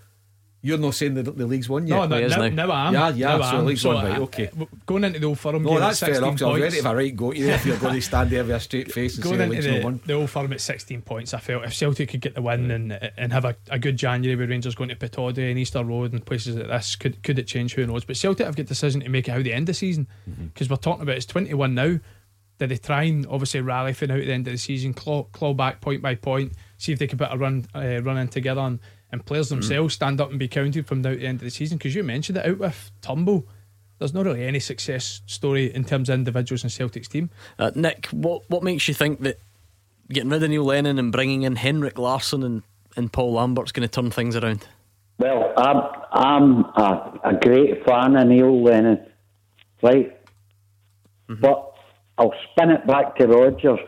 B: you're not saying the, the league's won yet.
C: no, now, now I am.
B: Yeah, yeah,
C: now
B: so the league's
C: So,
B: won, right?
C: uh,
B: Okay.
C: uh, Going into the Old Firm
B: No,
C: game
B: that's
C: at
B: fair
C: 16
B: enough. 'cause I was
C: points.
B: ready to have a right go to you if you're going to stand there with a straight face and say
C: Going
B: the
C: into
B: league's not
C: the,
B: won.
C: the Old Firm at 16 points, I felt if Celtic could get the win and and have a, a good January with Rangers going to Pittodrie and Easter Road and places like this, could could it change? Who knows? But Celtic have got a decision to make it how they end the season
B: Mm-hmm.
C: because we're talking about it's 21 now. Did they try and obviously rally for now at the end of the season, claw, claw back point by point, see if they could put a run uh, run in together and, and players
B: Mm.
C: themselves stand up and be counted from now to the end of the season? Because you mentioned it out with Turnbull. There's not really any success story in terms of individuals in Celtic's team.
A: Uh, Nick, what what makes you think that getting rid of Neil Lennon and bringing in Henrik Larsson and, and Paul Lambert's going to turn things around?
O: Well, I'm I'm a, a great fan of Neil Lennon. Right, But I'll spin it back to Rodgers.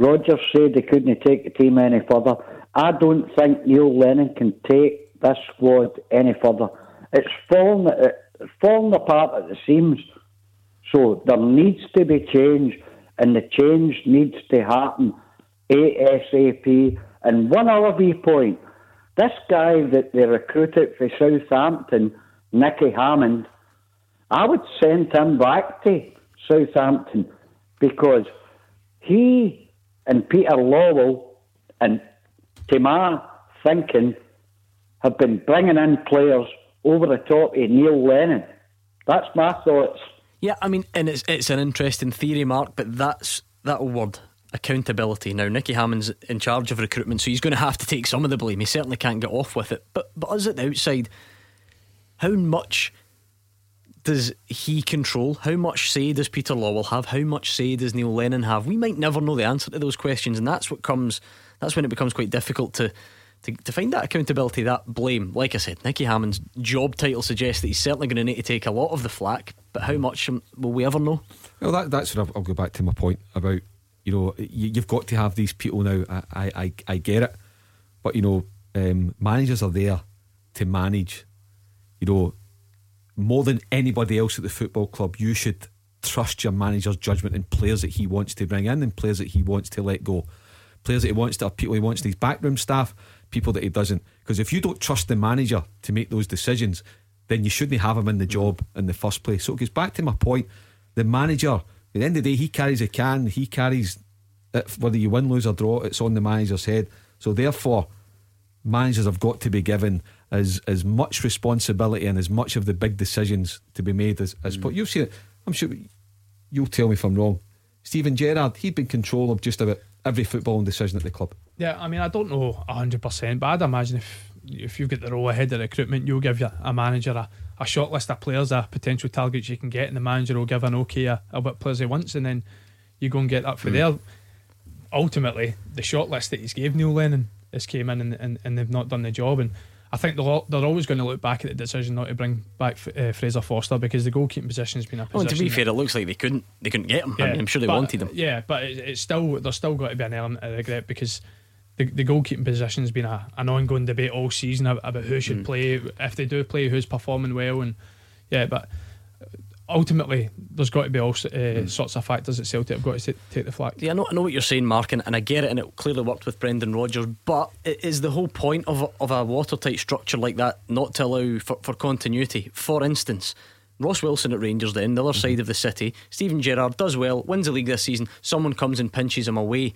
O: Rodgers said they couldn't take the team any further. I don't think Neil Lennon can take this squad any further. It's fallen, it's fallen apart at the seams. So there needs to be change, and the change needs to happen ASAP. And one other point this guy that they recruited for Southampton, Nicky Hammond, I would send him back to Southampton because he and Peter Lawwell and my thinking have been bringing in players over the top of Neil Lennon. That's my thoughts.
A: Yeah, I mean, and it's it's an interesting theory, Mark, but that's that word accountability. Now, Nicky Hammond's in charge of recruitment, so he's going to have to take some of the blame. He certainly can't get off with it. But but us at the outside, how much does he control? How much say does Peter Lawwell have? How much say does Neil Lennon have? We might never know the answer to those questions, and that's what comes. That's when it becomes quite difficult to. To, to find that accountability, that blame, like I said, Nicky Hammond's job title suggests that he's certainly going to need to take a lot of the flack, but how much will we ever know?
B: Well, that, that's what I'll, I'll go back to my point about you know, you, have got to have these people now. I, I, I get it, but you know, um, managers are there to manage. You know, more than anybody else at the football club, you should trust your manager's judgment in players that he wants to bring in and players that he wants to let go. Players that he wants to people he wants these backroom staff, people that he doesn't. Because if you don't trust the manager to make those decisions, then you shouldn't have him in the job in the first place. So it goes back to my point. The manager at the end of the day, he carries a can. He carries it, whether you win, lose or draw. It's on the manager's head. So therefore, managers have got to be given as as much responsibility and as much of the big decisions to be made as as. Mm. You've seen it. I'm sure you'll tell me if I'm wrong. Steven Gerrard, he'd been control of just about every footballing decision at the club.
C: Yeah, I mean, I don't know hundred percent, but I'd imagine if if you've got the role ahead of recruitment, you'll give you a manager a a short list of players, a potential targets you can get, and the manager will give an okay of, what players he wants, and then you go and get that for mm. there. Ultimately, the short list that he's gave Neil Lennon has came in and, and, and they've not done the job, and I think they're, they're always going to look back at the decision not to bring back uh, Fraser Forster because the goalkeeping position has been a position.
A: Well, to be fair, it looks like they couldn't they couldn't get him. Yeah, I am sure they
C: but,
A: wanted him.
C: Yeah, but it, it's still there's still got to be an element of regret because the, the goalkeeping position has been a, an ongoing debate all season about who should mm. play if they do play, who's performing well, and yeah, but ultimately, there's got to be all uh, mm. sorts of factors that Celtic have got to take the flag.
A: Yeah, I know, I know what you're saying, Mark, and, and I get it, and it clearly worked with Brendan Rodgers. But is the whole point of a, of a watertight structure like that not to allow for, for continuity? For instance. Ross Wilson at Rangers, then, the other mm-hmm. side of the city. Steven Gerrard does well, wins the league this season. Someone comes and pinches him away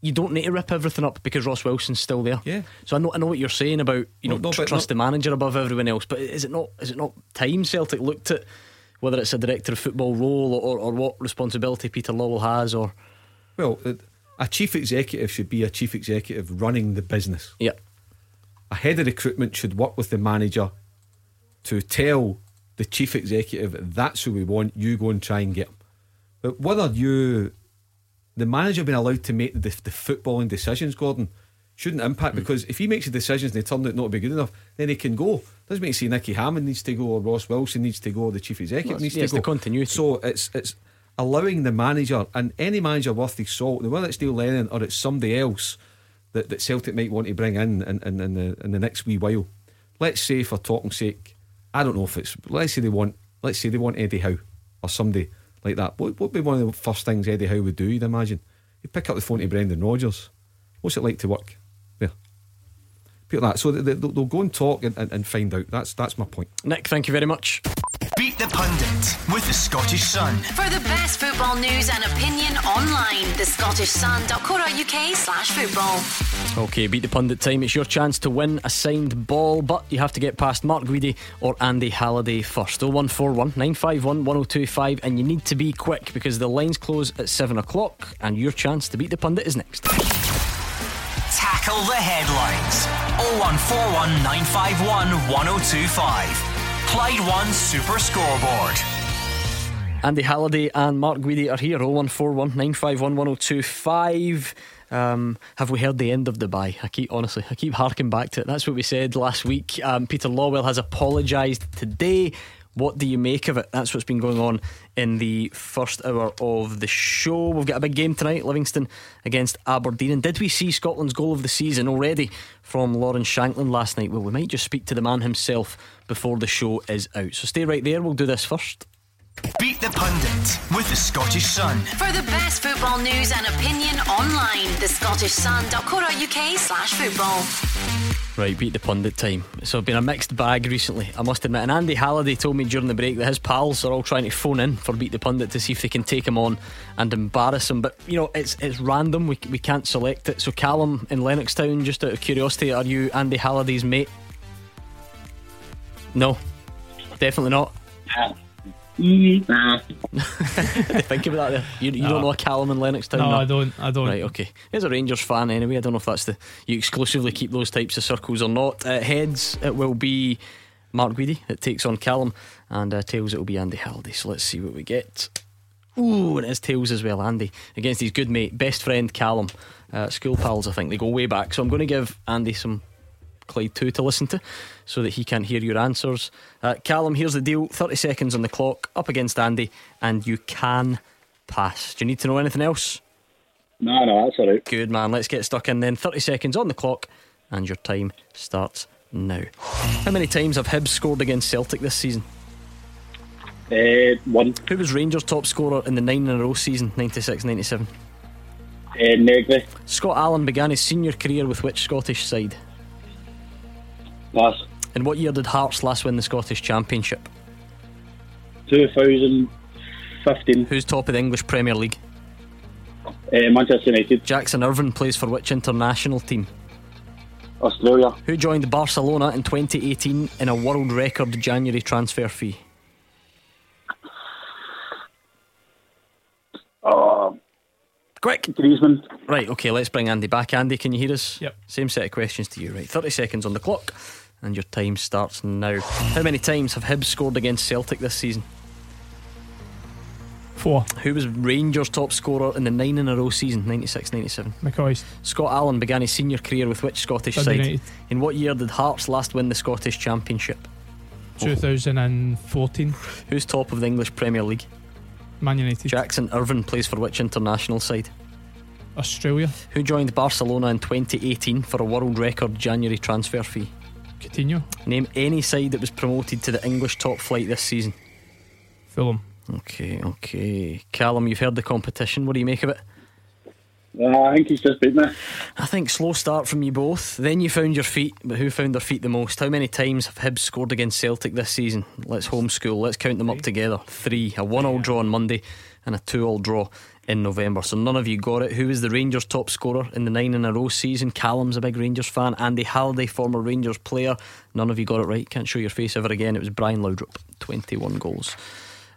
A: you don't need to rip everything up because Ross Wilson's still there.
B: Yeah.
A: So I know I know what you're saying about you know no, tr- trust the manager above everyone else, but is it not is it not time Celtic looked at whether it's a director of football role or, or what responsibility Peter Lawwell has or
B: well uh, a chief executive should be a chief executive running the business.
A: Yeah.
B: A head of recruitment should work with the manager to tell the chief executive that's who we want. You go and try and get them. But whether you the manager being allowed to make the, the footballing decisions, Gordon, shouldn't impact mm. because if he makes the decisions and they turn out not to be good enough, then he can go. Doesn't make see Nicky Hammond needs to go or Ross Wilson needs to go or the chief executive well, needs
A: yeah,
B: to go.
A: The continuity.
B: So it's it's allowing the manager and any manager worth his salt, whether it's Neil Lennon or it's somebody else that, that Celtic might want to bring in in, in, in the in the next wee while. Let's say for talking sake, I don't know if it's let's say they want let's say they want Eddie Howe or somebody like that. What would be one of the first things Eddie Howe would do, you'd imagine? He'd pick up the phone to Brendan Rodgers. What's it like to work? People like that. So they, will go and talk and, and, and find out. That's that's my point.
A: Nick, thank you very much.
I: Beat the Pundit with the Scottish Sun.
L: For the best football news and opinion online, the scottishsun.co.uk slash football.
A: Okay, Beat the Pundit time. It's your chance to win a signed ball, but you have to get past Mark Guidi or Andy Halliday first. 0141 951 1025, and you need to be quick because the lines close at 7 o'clock, and your chance to beat the Pundit is next.
I: Tackle the headlines. 0141 951 1025. Clyde One Super Scoreboard.
A: Andy Halliday and Mark Guidi are here. 0141 951 1025. Um, have we heard the end of Dubai? I keep honestly, I keep harking back to it. That's what we said last week. Um, Peter Lawwell has apologised today. What do you make of it? That's what's been going on in the first hour of the show. We've got a big game tonight, Livingston against Aberdeen. And did we see Scotland's goal of the season already from Lawrence Shankland last night? Well, we might just speak to the man himself before the show is out. So stay right there. We'll do this first.
I: Beat the Pundit with the Scottish Sun.
L: For the best football news and opinion online, thescottishsun.co.uk slash football.
A: Right, beat the pundit time. So, it's been a mixed bag recently, I must admit. And Andy Halliday told me during the break that his pals are all trying to phone in for Beat the Pundit to see if they can take him on and embarrass him. But, you know, it's it's random, we, we can't select it. So, Callum in Lennoxtown, just out of curiosity, are you Andy Halliday's mate? No, definitely not.
M: Nah.
A: Think about that. You, you
C: No.
A: don't know a Callum and Lennox Lennoxtown?
C: No, I don't. I don't.
A: Right, okay. He's a Rangers fan anyway. I don't know if that's the you exclusively keep those types of circles or not. Uh, heads, it will be Mark Guidi that takes on Callum, and uh, tails, it will be Andy Halliday. So let's see what we get. Ooh, and it is tails as well. Andy against his good mate, best friend Callum, uh, school pals. I think they go way back. So I'm going to give Andy some Clyde 2 to listen to so that he can hear your answers. Uh, Callum, here's the deal 30 seconds on the clock, up against Andy, and you can pass. Do you need to know anything else?
M: No, no, that's all right.
A: Good man, let's get stuck in then. 30 seconds on the clock, and your time starts now. How many times have Hibs scored against Celtic this season?
M: Uh, one.
A: Who was Rangers' top scorer in the nine in a row season, 96 97?
M: Uh, Negri.
A: Scott Allan began his senior career with which Scottish side?
M: Pass.
A: In what year did Hearts last win the Scottish Championship?
M: 2015.
A: Who's top of the English Premier League?
M: Uh, Manchester United.
A: Jackson Irvine plays for which international team?
M: Australia.
A: Who joined Barcelona in 2018 in a world record January transfer fee?
M: Oh,
A: Quick.
M: Griezmann.
A: Right, okay, let's bring Andy back. Andy, can you hear us?
C: Yep.
A: Same set of questions to you, right? 30 seconds on the clock, and your time starts now. How many times have Hibs scored against Celtic this season?
C: Four.
A: Who was Rangers' top scorer in the nine in a row season, 96 97?
C: McCoy.
A: Scott Allan began his senior career with which Scottish
C: Dundee
A: side?
C: United.
A: In what year did Hearts last win the Scottish Championship?
C: 2014.
A: Who's top of the English Premier League?
C: Man United.
A: Jackson Irvine plays for which international side?
C: Australia.
A: Who joined Barcelona in 2018 for a world record January transfer fee?
C: Coutinho.
A: Name any side that was promoted to the English top flight this season.
C: Fulham.
A: Okay, okay. Callum, you've heard the competition. What do you make of it?
M: Uh, I think he's just beat me.
A: I think slow start from you both. Then you found your feet, but who found their feet the most? How many times have Hibs scored against Celtic this season? Let's homeschool. Let's count them up together. Three. A one-all draw on Monday, and a two-all draw in November. So none of you got it. Who was the Rangers' top scorer in the nine in a row season? Callum's a big Rangers fan. Andy Halliday, former Rangers player. None of you got it right. Can't show your face ever again. It was Brian Laudrup, twenty-one goals.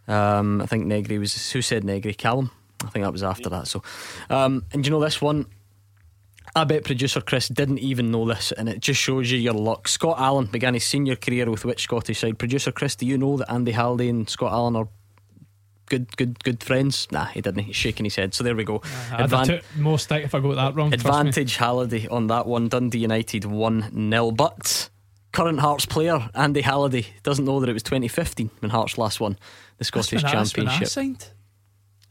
A: Um, I think Negri was who said Negri? Callum. I think that was after that. So, um, and you know this one. I bet producer Chris didn't even know this, and it just shows you your luck. Scott Allan began his senior career with which Scottish side? Producer Chris, do you know that Andy Halliday and Scott Allan are good, good, good friends? Nah, he didn't. He's shaking his head. So there we go.
C: I'd have more stick if I got that wrong.
A: Advantage Halliday on that one. Dundee United 1 0. But current Hearts player, Andy Halliday, doesn't know that it was 2015 when Hearts last won the
C: That's
A: Scottish
C: when that's when I
A: Championship.
C: signed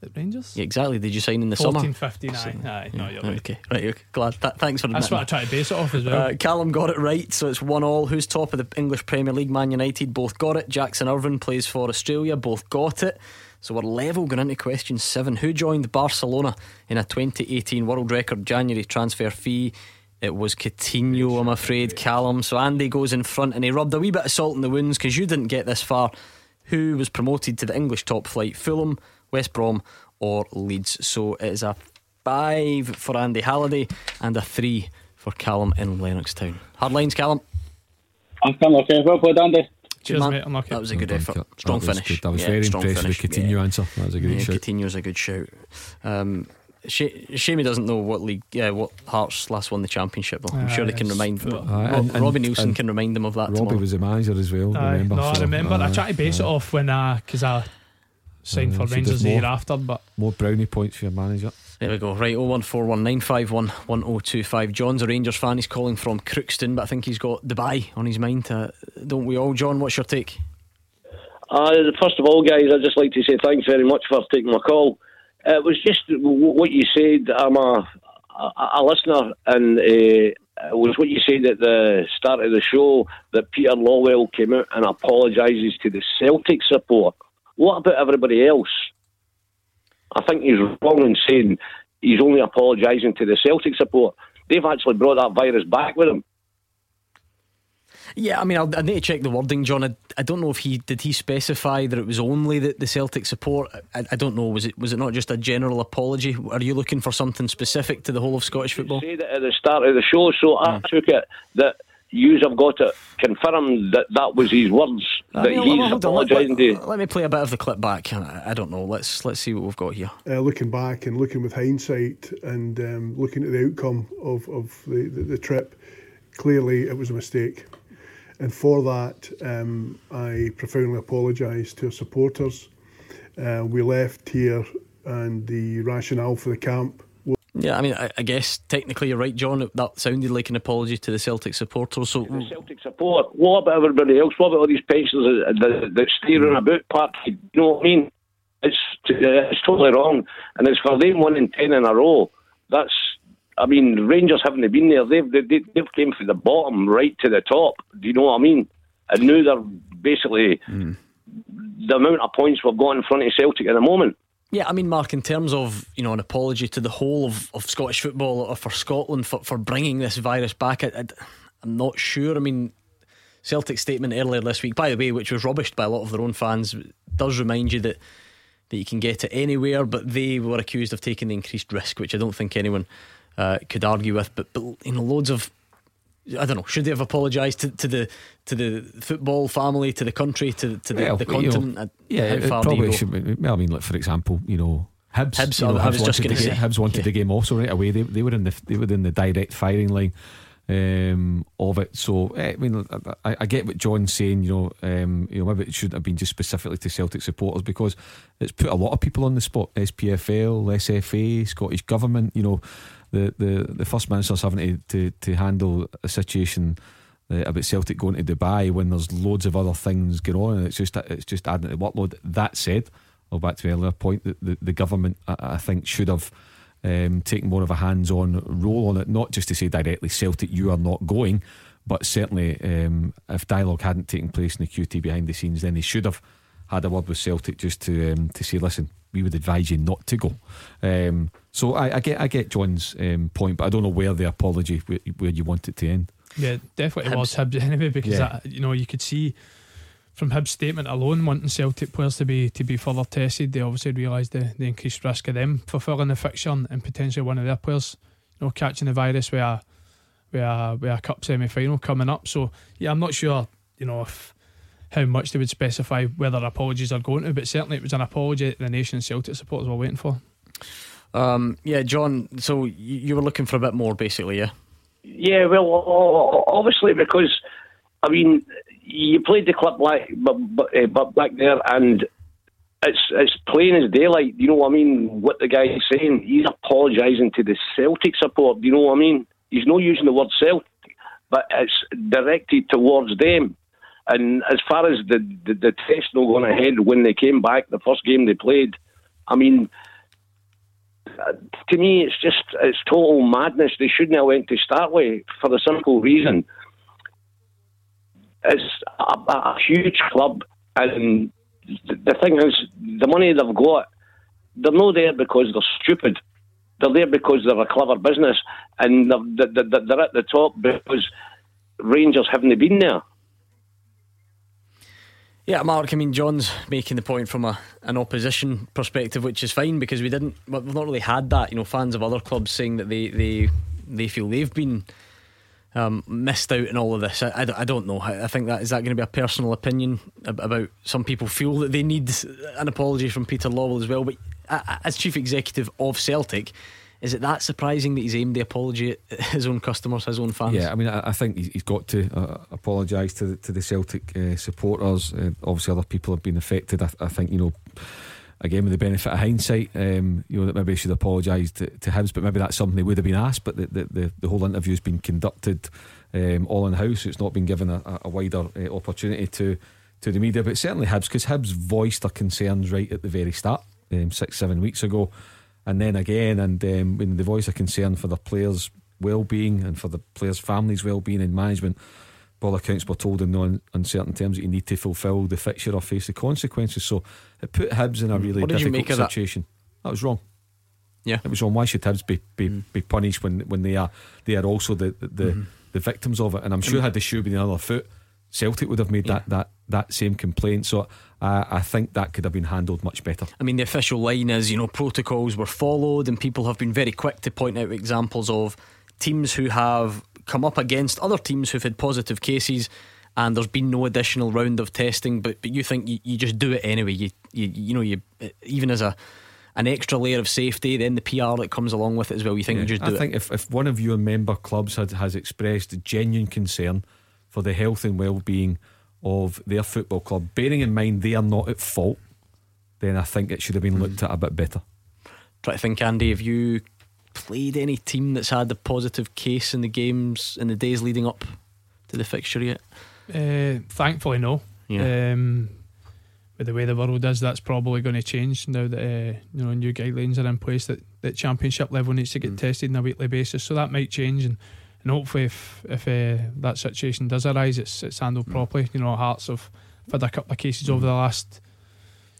C: at Rangers.
A: Yeah, exactly. Did you sign in the
C: 14,
A: summer?
C: 15, aye. Aye, no, you're right.
A: Okay, right. Okay. Glad. Th- thanks for
C: That's
A: admitting
C: what I try to base it off as well.
A: Uh, Callum got it right, so it's one all. Who's top of the English Premier League? Man United both got it. Jackson Irvine plays for Australia, both got it. So we're level going into question seven. Who joined Barcelona in a 2018 world record January transfer fee? It was Coutinho, I'm afraid, Callum. So Andy goes in front and he rubbed a wee bit of salt in the wounds because you didn't get this far. Who was promoted to the English top flight? Fulham, West Brom, or Leeds? So it is a five for Andy Halliday and a three for Callum in Lennoxtown. Hard lines, Callum.
M: I'm of okay. Well played, Andy.
A: Good man. That was a good
B: Well
A: effort.
B: Cal-
A: Strong
B: that was
A: finish.
B: good. I was
A: Yeah,
B: very
A: strong
B: impressed with the
A: finish.
B: Coutinho
A: Yeah.
B: answer. That was a great
A: yeah,
B: shout.
A: Coutinho's a good shout. Um, shame he doesn't know what league, yeah, what Hearts last won the championship. Though I'm
C: Aye,
A: sure they can
C: it's-
A: remind.
C: Aye,
A: Ro-
B: and- and-
A: Robbie Neilson
B: and
A: can remind them of that.
B: Robbie
A: tomorrow.
B: was the manager as well.
C: Aye,
B: remember?
C: no, I
B: So,
C: remember. I
B: aye,
C: tried to base
B: aye.
C: it off when I, because I signed
B: Aye,
C: for Rangers the year after, but
B: More brownie points for your manager.
A: There we go. Right, 01419511025. John's a Rangers fan. He's calling from Crookston, but I think he's got Dubai on his mind. Uh, don't we all, John? What's your take?
P: Uh, first of all, guys, I'd just like to say thanks very much for taking my call. Uh, it was just what you said. I'm a, a, a listener, and uh, it was what you said at the start of the show that Peter Lawwell came out and apologises to the Celtic support. What about everybody else? I think he's wrong in saying he's only apologising to the Celtic support. They've actually brought that virus back with them.
A: Yeah, I mean, I'll, I need to check the wording, John. I, I don't know if he did he specify that it was only the, the Celtic support. I, I don't know. Was it was it not just a general apology? Are you looking for something specific to the whole of Scottish football?
P: Say that at the start of the show, so I
A: Hmm.
P: took it that yous have got it confirmed that that was his words
A: I
P: that
A: mean,
P: he's
A: hold on, let,
P: apologising to.
A: let- let me play a bit of the clip back. I, I don't know. Let's let's see what we've got here.
D: uh, looking back and looking with hindsight and um, looking at the outcome of, of the, the, the trip, clearly it was a mistake. And for that, um, I profoundly apologise to our supporters. Uh, we left here, and the rationale for the camp was
A: Yeah, I mean, I, I guess technically you're right, John. That sounded like an apology to the Celtic supporters. So
P: The Celtic support. What about everybody else? What about all these pensioners that, that, that stay around about party? You know what I mean? It's it's totally wrong, and it's for them one in ten in a row. That's I mean, Rangers haven't been there. They've they, they- they've came from the bottom right to the top. Do you know what I mean? And now they're basically hmm. the amount of points we've got in front of Celtic at the moment.
A: Yeah, I mean, Mark, in terms of you know an apology to the whole of, of Scottish football or for Scotland for, for bringing this virus back, I, I, am not sure. I mean, Celtic's statement earlier this week, by the way, which was rubbished by a lot of their own fans, does remind you that that you can get it anywhere, but they were accused of taking the increased risk, which I don't think anyone uh, could argue with. But, but you know, loads of I don't know. Should they have apologised to, to the to the football family, to the country, to to the,
B: Well,
A: the
B: know,
A: continent? Uh,
B: yeah,
A: how
B: it
A: far do you
B: probably should. Be, I mean, like for example, you know, Hibs.
A: Hibs,
B: you know, Hibs
A: just
B: the game-
A: say.
B: Hibs wanted the game also right away. They, they were in the they were in the direct firing line um, of it. So eh, I mean, I, I get what John's saying. You know, um, you know, maybe it shouldn't have been just specifically to Celtic supporters because it's put a lot of people on the spot. SPFL, SFA, Scottish government. You know, the the, the first minister's having to, to to handle a situation uh, about Celtic going to Dubai when there's loads of other things going on, and it's just it's just adding to the workload. That said, I'll back to my earlier point that the, the government I, I think should have um, taken more of a hands-on role on it, not just to say directly Celtic, you are not going, but certainly um, if dialogue hadn't taken place in the QT behind the scenes, then they should have had a word with Celtic just to um, to say, listen, we would advise you not to go. Um, so I, I get I get John's um, point, but I don't know where the apology where, where you want it to end.
C: Yeah, definitely was Hibs anyway because
B: Yeah.
C: that, you know you could see from Hibs' statement alone wanting Celtic players to be to be further tested. They obviously realised the, the increased risk of them fulfilling the fixture and, and potentially one of their players, you know, catching the virus with a with a, with a cup semi final coming up. So yeah, I'm not sure, you know, if how much they would specify whether apologies are going to, but certainly it was an apology that the nation Celtic supporters were waiting for.
A: Um, yeah, John. So you, you were looking for a bit more, basically, yeah.
P: Yeah, well, o- o- obviously because I mean you played the clip like but, but, uh, back there, and it's it's plain as daylight. You know what I mean? What the guy is saying, he's apologising to the Celtic support. Do you know what I mean? He's not using the word Celtic, but it's directed towards them. And as far as the the, the test not going ahead when they came back, the first game they played, I mean to me, it's just it's total madness. They shouldn't have went to start with for the simple reason it's a, a huge club, and the, the thing is, the money they've got, they're not there because they're stupid. They're there because they're a clever business, and they're, they're, they're at the top because Rangers haven't been there.
A: Yeah, Mark. I mean, John's making the point from a an opposition perspective, which is fine because we didn't. We've not really had that. You know, fans of other clubs saying that they they they feel they've been um, missed out in all of this. I, I, don't- I don't know. I, think that is that going to be a personal opinion about some people feel that they need an apology from Peter Lawwell as well. But as chief executive of Celtic, is it that surprising that he's aimed the apology at his own customers, his own fans?
B: Yeah, I mean, I, I think he's, got to uh, apologise to the, to the Celtic uh, supporters. Uh, obviously, other people have been affected. I, I think you know. Again, with the benefit of hindsight, um, you know that maybe he should apologise to, to Hibs, but maybe that's something they would have been asked. But the the, the, the whole interview has been conducted um, all in house. It's not been given a, a- a wider uh, opportunity to to the media, but certainly Hibs because Hibs voiced their concerns right at the very start, um, six seven weeks ago, and then again, and um, when they voiced a concern for the players' well-being and for the players' families' well-being and management. All accounts were told in no uncertain terms that you need to fulfil the fixture or face the consequences. So it put Hibs in a really
A: What
B: difficult
A: of that?
B: situation. That? was wrong.
A: Yeah,
B: it was wrong. Why should Hibs be be, be punished when when they are they are also the the, the, the victims of it? And I'm sure
A: Mm.
B: had the shoe been the other foot, Celtic would have made that that that same complaint. So uh, I think that could have been handled much better.
A: I mean, the official line is, you know, protocols were followed, and people have been very quick to point out examples of teams who have come up against other teams who've had positive cases, and there's been no additional round of testing. But but you think you, you just do it anyway. You you you know you even as a an extra layer of safety, then the PR that comes along with it as well. You think
B: Yeah,
A: you just do
B: I
A: it.
B: think if, if one of your member clubs had, has expressed genuine concern for the health and well being of their football club, bearing in mind they are not at fault, then I think it should have been
A: Mm.
B: looked at a bit better.
A: Try to think, Andy, have you played any team that's had a positive case in the games in the days leading up to the fixture yet?
C: Uh, thankfully, no.
A: Yeah.
C: Um, with the way the world is, that's probably going to change now that uh, you know new guidelines are in place that, that championship level needs to get tested on a weekly basis. So that might change, and, and hopefully, if if uh, that situation does arise, it's it's handled properly. You know, Hearts have had a couple of cases over the last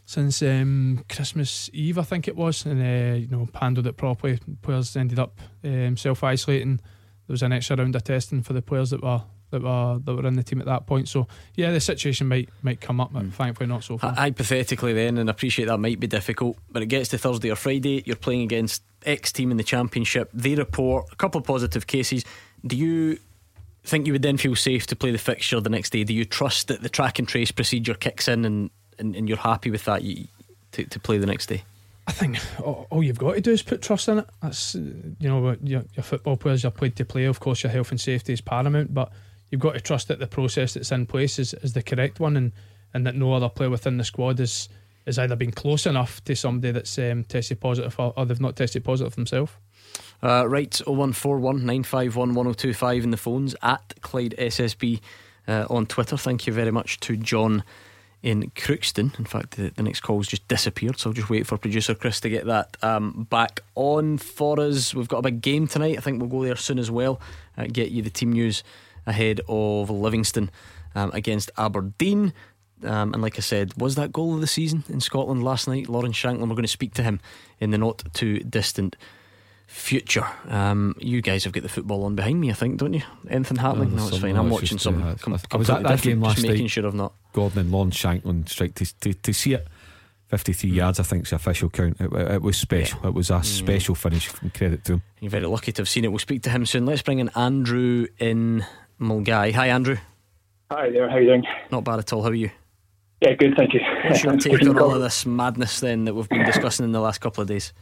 C: since um, Christmas Eve, I think it was, and uh, you know handled it properly. Players ended up um, self isolating. There was an extra round of testing for the players that were that were that were in the team at that point. So yeah, the situation might might come up, but thankfully not so far.
A: Hypothetically, then, and I appreciate that might be difficult, but it gets to Thursday or Friday. You're playing against X team in the championship. They report a couple of positive cases. Do you think you would then feel safe to play the fixture the next day? Do you trust that the track and trace procedure kicks in and, and, and you're happy with that you, to, to play the next day?
C: I think all, all you've got to do is put trust in it. That's you know your, your football players are paid to play. Of course, your health and safety is paramount, but you've got to trust that the process that's in place is, is the correct one, and, and that no other player within the squad is is either been close enough to somebody that's um, tested positive or, or they've not tested positive themselves.
A: Uh, right, 0141 951 1025 in the phones at Clyde SSB uh, on Twitter. Thank you very much to John in Crookston. In fact, the, the next call's just disappeared, so I'll just wait for producer Chris to get that um, back on for us. We've got a big game tonight. I think we'll go there soon as well. Uh, get you the team news ahead of Livingston um, against Aberdeen. Um, and like I said, was that goal of the season in Scotland last night? Lawrence Shankland. We're going to speak to him in the not too distant future. Um, you guys have got the football on behind me, I think, don't you? Anything happening? no, it's fine. I'm watching some.
B: I
A: com-
B: was at
A: completely
B: that game
A: different,
B: last
A: just
B: night.
A: making sure I've not.
B: Gordon and Lawrence Shankland strike to, to, to see it. 53 yards, I think, is the official count. It, it- it was special. It was a special finish. Credit to him.
A: You're very lucky to have seen it. We'll speak to him soon. Let's bring in Andrew in Milngavie. Hi, Andrew.
Q: Hi there, how are you doing?
A: Not bad at all. How are you?
Q: Yeah, good, thank you.
A: What's your
Q: Thanks
A: take on all of this madness then that we've been discussing in the last couple of days?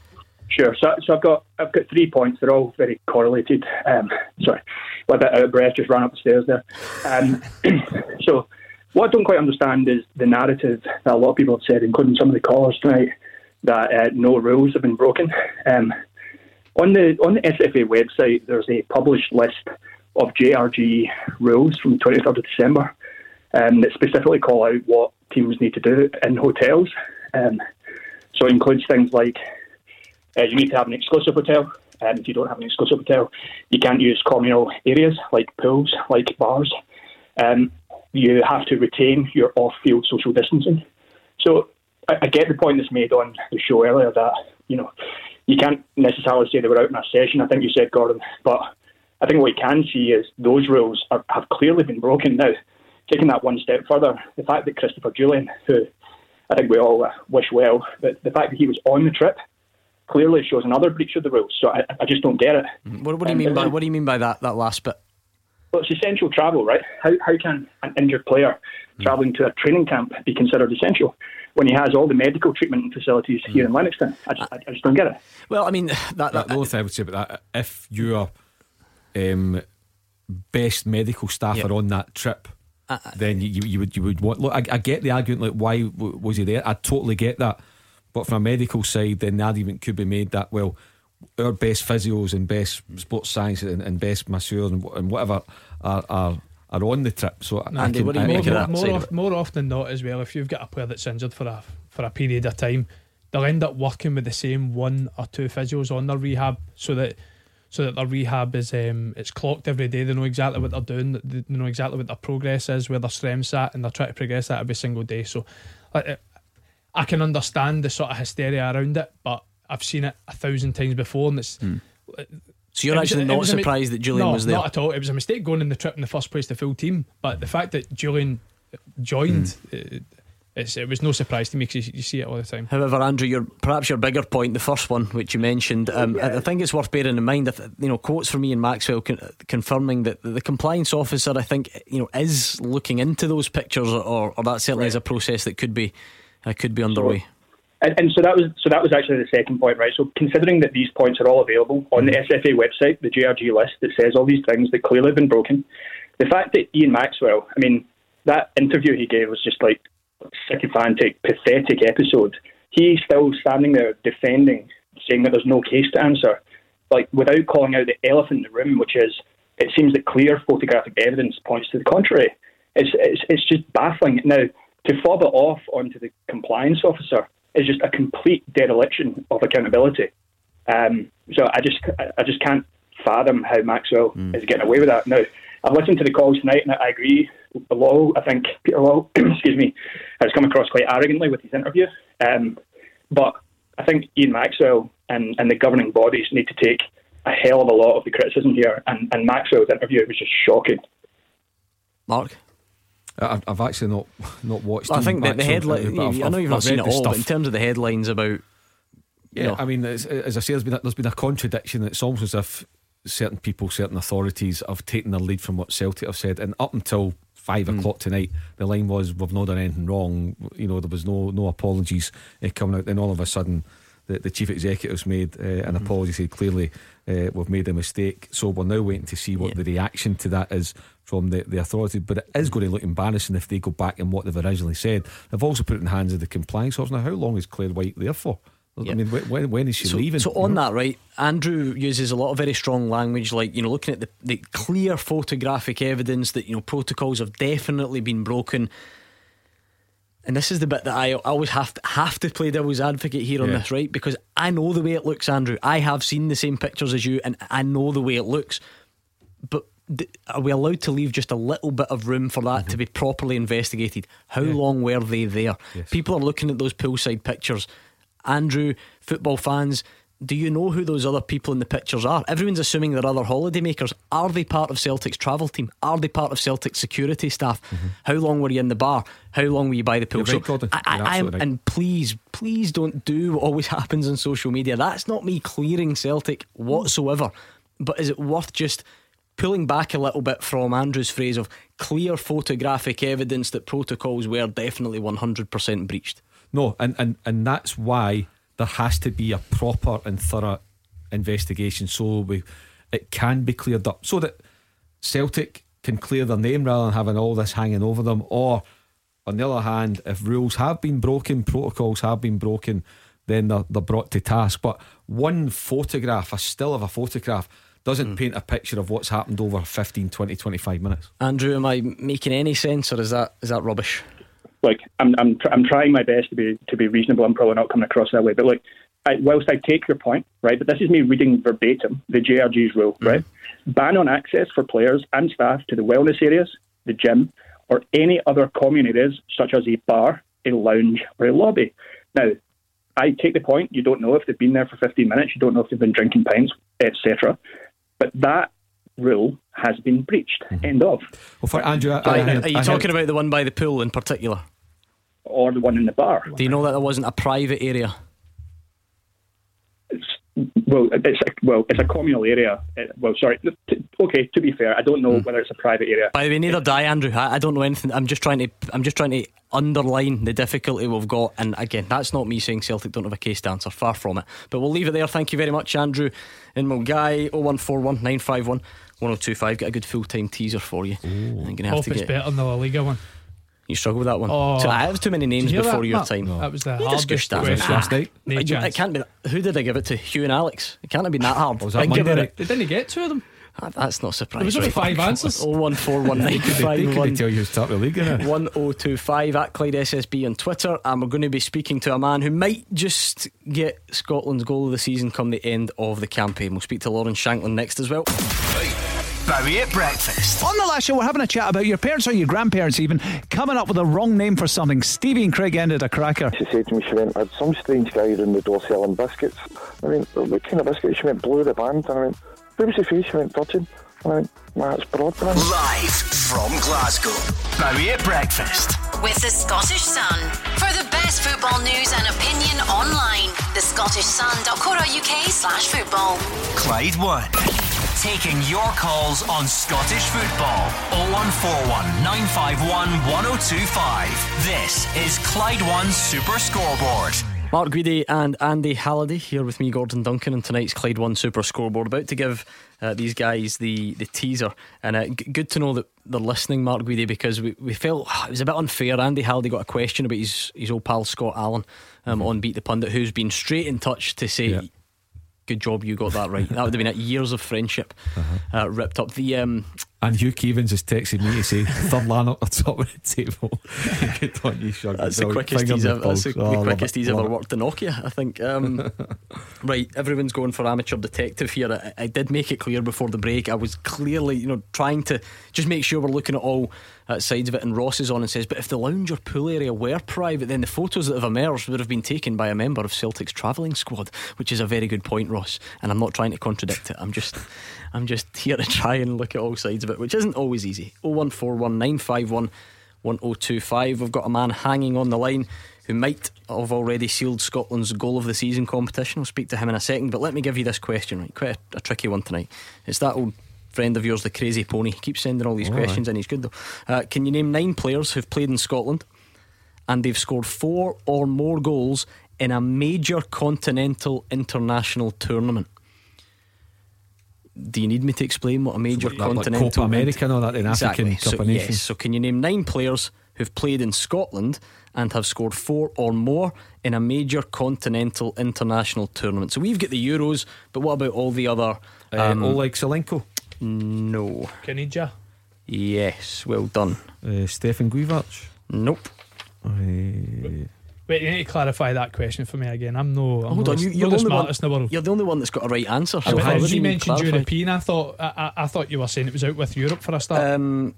Q: Sure. So, so I've got I've got three points. They're all very correlated. Um, sorry, a bit out of breath. Just ran up the stairs there. Um, so, what I don't quite understand is the narrative that a lot of people have said, including some of the callers tonight, that uh, no rules have been broken. Um, on the on the SFA website, there's a published list of JRG rules from the 23rd of December um, that specifically call out what teams need to do in hotels. Um, so it includes things like uh, you need to have an exclusive hotel, and if you don't have an exclusive hotel, you can't use communal areas like pools, like bars. Um, you have to retain your off-field social distancing. So I, I get the point that's made on the show earlier that you know you can't necessarily say they were out in a session. I think you said Gordon, but I think what you can see is those rules are, have clearly been broken now. Taking that one step further, the fact that Christopher Jullien, who I think we all uh, wish well, but the fact that he was on the trip clearly shows another breach of the rules. So I, I just don't get it.
A: What, what do you mean by what do you mean by that that last bit?
Q: Well, it's essential travel, right? How, how can an injured player travelling to a training camp be considered essential when he has all the medical treatment and facilities here in Lennoxtown? I just, I, I just don't get it.
A: Well, I mean that,
B: the only thing I would say about that, if your um, best medical staff
A: Yeah.
B: are on that trip,
A: Uh,
B: then you, you, you would you would want. Look, I, I get the argument. Like, why w- was he there? I totally get that. But from a medical side, then the argument could be made that well, our best physios and best sports science and, and best masseurs and, and whatever are, are are on the trip. So I
A: Andy,
B: can-
A: what do you
B: I-
A: make
B: I
A: of
C: more, of,
A: of
C: more often than not as well. If you've got a player that's injured for a for a period of time they'll end up working with the same one or two physios on their rehab so that so that their rehab is um it's clocked every day. They know exactly what they're doing. They know exactly what their progress is where their strengths at and they're trying to progress that every single day. So I, I can understand the sort of hysteria around it but I've seen it a thousand times before and it's
A: Hmm. So you're
C: it was-
A: actually not
C: mi-
A: surprised that Jullien
C: no,
A: was there?
C: Not at all. It was a mistake going in the trip in the first place, the full team. But the fact that Jullien joined,
A: Hmm.
C: it, it's, it was no surprise to me because you, you see it all the time.
A: However, Andrew, your perhaps your bigger point, the first one which you mentioned, um, I I think it's worth bearing in mind. You know, quotes from Ian Maxwell con- confirming that the compliance officer, I think, you know, is looking into those pictures, or, or that certainly is a process that could be uh, could be underway.
Q: And, and so that was so that was actually the second point, right? So considering that these points are all available on the SFA website, the JRG list that says all these things that clearly have been broken, the fact that Ian Maxwell, I mean, that interview he gave was just like a sycophantic, pathetic episode. He's still standing there defending, saying that there's no case to answer, like without calling out the elephant in the room, which is it seems that clear photographic evidence points to the contrary. It's it's, it's just baffling. Now to fob it off onto the compliance officer is just a complete dereliction of accountability. Um, so I just I just can't fathom how Maxwell is getting away with that. Now I've listened to the calls tonight and I agree. Law, I think Peter Lawwell, excuse me, has come across quite arrogantly with his interview. Um, but I think Ian Maxwell and, and the governing bodies need to take a hell of a lot of the criticism here. And, and Maxwell's interview was just shocking.
A: Mark.
B: I've, I've actually not not watched.
A: I think that the headline.
B: I've-
A: I know
B: I've-
A: you've not seen it all, but in terms of the headlines about.
B: Yeah,
A: you know,
B: I mean, as, as I say, there's been a, there's been a contradiction. It's almost as if certain people, certain authorities have taken their lead from what Celtic have said, and up until five
A: Hmm.
B: o'clock tonight, the line was we've not done anything wrong. You know, there was no no apologies uh, coming out. Then all of a sudden, the, the chief executive's made uh, an apology, said clearly uh, we've made a mistake. So we're now waiting to see what the reaction to that is from the, the authority. But it is going to look embarrassing if they go back and what they've originally said. They've also put it in the hands of the compliance officer. Now, how long is Clare Whyte there for? I mean, when- when, is she
A: so,
B: leaving?
A: So on that, right, Andrew uses a lot of very strong language, like you know, looking at the, the clear photographic evidence that you know protocols have definitely been broken. And this is the bit that I always have to have to play devil's advocate here on
B: Yeah.
A: this, right? Because I know the way it looks, Andrew. I have seen the same pictures as you, and I know the way it looks. But are we allowed to leave just a little bit of room for that to be properly investigated? How long were they there? People are looking at those poolside pictures. Andrew, football fans, do you know who those other people in the pictures are? Everyone's assuming they're other holidaymakers. Are they part of Celtic's travel team? Are they part of Celtic's security staff? How long were you in the bar? How long were you by the pool?
B: Mm-hmm. Right.
A: I, I, I'm-
B: right.
A: and please, please don't do what always happens on social media. That's not me clearing Celtic whatsoever. But is it worth just pulling back a little bit from Andrew's phrase of clear photographic evidence that protocols were definitely 100% breached?
B: No, and, and, and that's why there has to be a proper and thorough investigation so we it can be cleared up so that Celtic can clear their name rather than having all this hanging over them. Or on the other hand, if rules have been broken, protocols have been broken, then they're, they're brought to task. But one photograph, a still of a photograph, doesn't hmm. paint a picture of what's happened over 15, 20, 25 minutes.
A: Andrew, am I making any sense or is that is that rubbish?
Q: like I'm I'm tr- I'm trying my best to be to be reasonable. I'm probably not coming across that way, but like, I, whilst I take your point, right, but this is me reading verbatim the JRG's rule, hmm. right? Ban on access for players and staff to the wellness areas, the gym, or any other common areas such as a bar, a lounge, or a lobby. Now, I take the point. You don't know if they've been there for 15 minutes. You don't know if they've been drinking pints, etc. But that rule has been breached. Mm-hmm. End of.
B: Well, for Andrew, I,
A: Are,
B: I,
A: are you talking about the one by the pool in particular?
Q: Or the one in the bar?
A: Do you know that there wasn't a private area?
Q: Well, it's a, well, it's a communal area. Uh, Well, sorry. T- Okay, to be fair, I don't know whether it's a private area.
A: By the way, neither do I, Andrew. I, I don't know anything. I'm just trying to. I'm just trying to underline the difficulty we've got. And again, that's not me saying Celtic don't have a case to answer. Far from it. But we'll leave it there. Thank you very much, Andrew. In Milngavie, 0141 951 1025. Get a good full time teaser for you. I'm gonna have
C: Hope
A: to
C: it's
A: get.
C: better than the La Liga one.
A: You struggle with that one.
C: Oh.
A: So I have too many names
C: you
A: before
C: that,
A: your
C: Matt?
A: time.
C: That was the
A: You
C: hardest
A: discussed that
C: question
B: last night.
C: No
A: It,
C: chance.
A: it can't be. Who did I give it to? Hugh and Alex. It can't have been that hard.
B: Was that
A: Think
B: Monday
A: about it.
C: They didn't get two of them.
A: Ah, That's not surprising.
C: There was only five answers.
A: Oh one four one nine
B: They couldn't-
A: five
B: they couldn't
A: one.
B: tell you who start the league, innit?
A: 1025 at Clyde SSB on Twitter, and we're going to be speaking to a man who might just get Scotland's goal of the season come the end of the campaign. We'll speak to Lawrence Shankland next as well.
I: Bowie at breakfast.
J: On the last show, we're having a chat about your parents or your grandparents even coming up with a wrong name for something. Stevie and Craig ended a cracker.
K: She said to me, she went, I had some strange guy in the door selling biscuits. I mean, what kind of biscuits? She went, blue the band. And I went, who was the face? She went, Virgin. And I went, nah, it's Broadband.
I: Live from Glasgow. Bowie at breakfast.
L: With the Scottish Sun. For the best football news and opinion online, the thescottishsun.co.uk slash football.
I: Clyde One. Taking your calls on Scottish football. 0141 951 1025. This is Clyde One Super Scoreboard.
A: Mark Guidi and Andy Halliday here with me, Gordon Duncan, and tonight's Clyde One Super Scoreboard. About to give uh, these guys the, the teaser, and uh, g- good to know that they're listening, Mark Guidi, because we, we felt it was a bit unfair. Andy Halliday got a question about his his old pal Scott Allan um, on Beat the Pundit, who's been straight in touch to say.
B: Yeah.
A: Good job, you got that right. That would have been at years of friendship uh, ripped up. The um,
B: And Hugh Keevins has texted me to say third line up the top of the table. Good on you, Shug.
A: That's the quickest he's ever, that's the.
B: Oh,
A: the quickest
B: it,
A: he's ever worked in Nokia, I think. Um, right, everyone's going for amateur detective here. I, I did make it clear before the break. I was clearly, you know, trying to just make sure we're looking at all uh, sides of it. And Ross is on and says, but if the lounge or pool area were private, then the photos that have emerged would have been taken by a member of Celtic's travelling squad, which is a very good point, Ross. And I'm not trying to contradict it. I'm just, I'm just here to try and look at all sides of it, which isn't always easy. 0141 951 1025. We've got a man hanging on the line who might have already sealed Scotland's goal of the season competition. I'll speak to him in a second, but let me give you this question, right? Quite a, a tricky one tonight. It's that old friend of yours, the crazy pony. He keeps sending all these
B: All
A: questions
B: right.
A: and he's good though. Uh, can you name nine players who've played in Scotland and they've scored four or more goals in a major continental international tournament? Do you need me to explain what a major
B: Like- like
A: continental
B: Copa America and all that in
A: Exactly.
B: African Cup
A: so,
B: of Nations.
A: Yes. So can you name nine players who've played in Scotland and have scored four or more in a major continental international tournament? So we've got the Euros, but what about all the other?
B: Um, Oleg Salenko.
A: No.
C: Caniggia.
A: Yes. Well done.
B: Uh, Stefan Guivac.
A: Nope.
B: Uh,
C: Wait, you need to clarify that question for me again. I'm no. I'm
A: Hold
C: no
A: on, you,
C: the,
A: you're,
C: not
A: the
C: the
A: only one,
C: smartest in the world.
A: you're the only one that's got a right answer.
C: So
A: So how
C: you
A: you
C: mentioned
A: clarify?
C: European, I thought I, I, I thought you were saying it was out with Europe for a start.
A: Um,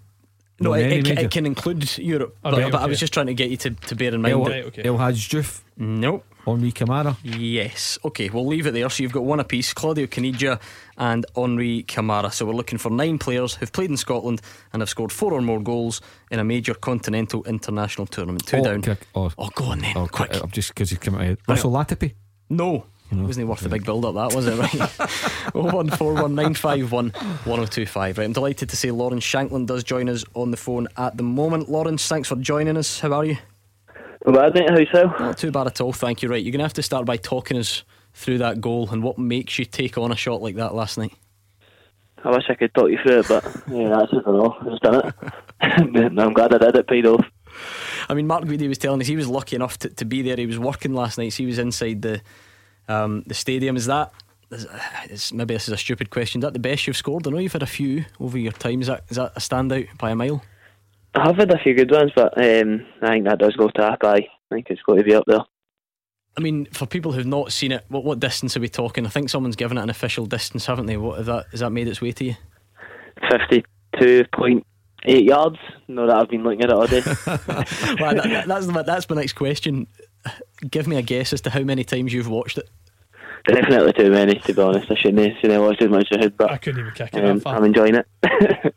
A: no,
B: No,
A: it, it, can, it can include Europe,
C: Oh,
A: but,
C: right,
A: but I was just trying to get you to, to bear in mind.
B: El,
A: that-
C: Right, okay.
B: El Hadj
A: Nope.
B: Henri Camara.
A: Yes. Okay, we'll leave it there. So you've got one apiece Claudio Caniggia and Henri Camara. So we're looking for nine players who've played in Scotland and have scored four or more goals in a major continental international tournament. Two
B: oh,
A: down.
B: I- oh,
A: Oh, go on then.
B: oh,
A: quick.
B: I've just because he's come out. Russell Latapy.
A: No. It wasn't worth the big build up, that was it, right? 0141951 1025. Right, I'm delighted to say Lawrence Shankland does join us on the phone at the moment. Lawrence, thanks for joining us. How are you?
F: Bad mate, how's so?
A: Not too bad at all, thank you. Right, you're going to have to start by talking us through that goal and what makes you take on a shot like that last night.
F: I wish I could talk you through it, but yeah, that's just I know. I just done it. I'm glad I did it. Paid off.
A: I mean, Mark Guidi was telling us he was lucky enough to, to be there. He was working last night, so he was inside the um, the stadium. Is that? Is, is, maybe this is a stupid question. Is that the best you've scored? I know you've had a few over your time. Is that is that a standout by a mile?
F: I have had a few good ones, but um, I think that does go to up. I think it's got to be up there.
A: I mean, for people who've not seen it, what what distance are we talking? I think someone's given it an official distance, haven't they? What is that? Has that made its way to you?
F: Fifty-two point eight yards. No, that I've been looking at it all day.
A: well, that, that- that's the- that's my next question. Give me a guess as to how many times you've watched it.
F: Definitely too many, to be honest. I shouldn't have seen it watch as much as I had, but
C: I couldn't even kick it
F: um. I'm enjoying it.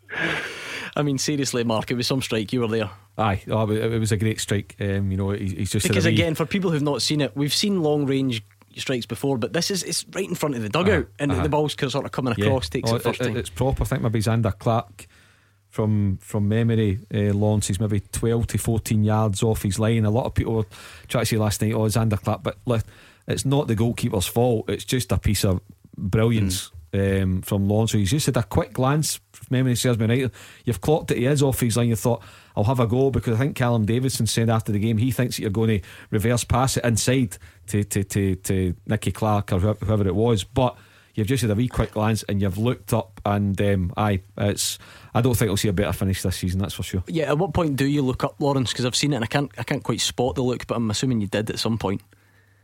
A: I mean, seriously, Mark, it was some strike. You were there.
B: Aye, oh, it was a great strike. Um, you know, he's just
A: Because
B: wee-
A: again, for people who've not seen it, we've seen long range strikes before, but this is it's right in front of the dugout,
B: Uh-huh,
A: and
B: uh-huh.
A: the ball's sort of coming
B: Yeah.
A: across, takes
B: Oh,
A: it first
B: it-
A: time.
B: It's proper. I think maybe Zander Clark from from memory uh, launches maybe 12 to 14 yards off his line. A lot of people were trying to say last night, oh, Zander Clark, but look, it's not the goalkeeper's fault. It's just a piece of brilliance. Um, from Lawrence, so he's just had a quick glance. If memory serves me right, you've clocked that he is off his line. You thought, I'll have a go because I think Callum Davidson said after the game he thinks that you're going to reverse pass it inside to to to, to Nicky Clark or whoever- it was. But you've just had a wee quick glance and you've looked up and um, aye, it's. I don't think we'll see a better finish this season. That's for sure.
A: Yeah, at what point do you look up Lawrence? Because I've seen it and I can't I can't quite spot the look, but I'm assuming you did at some point.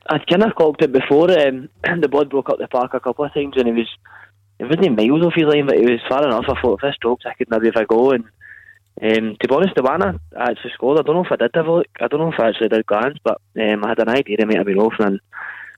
F: I'd kind of clocked it before. Um, the blood broke up the park a couple of times, and he was it wasn't miles off his line, but he was far enough. I thought if this strokes, I could maybe have a go. And um, to be honest, the one I actually scored, I don't know if I did have a look. I don't know if I actually did glance, but um, I had an idea it might have been off, and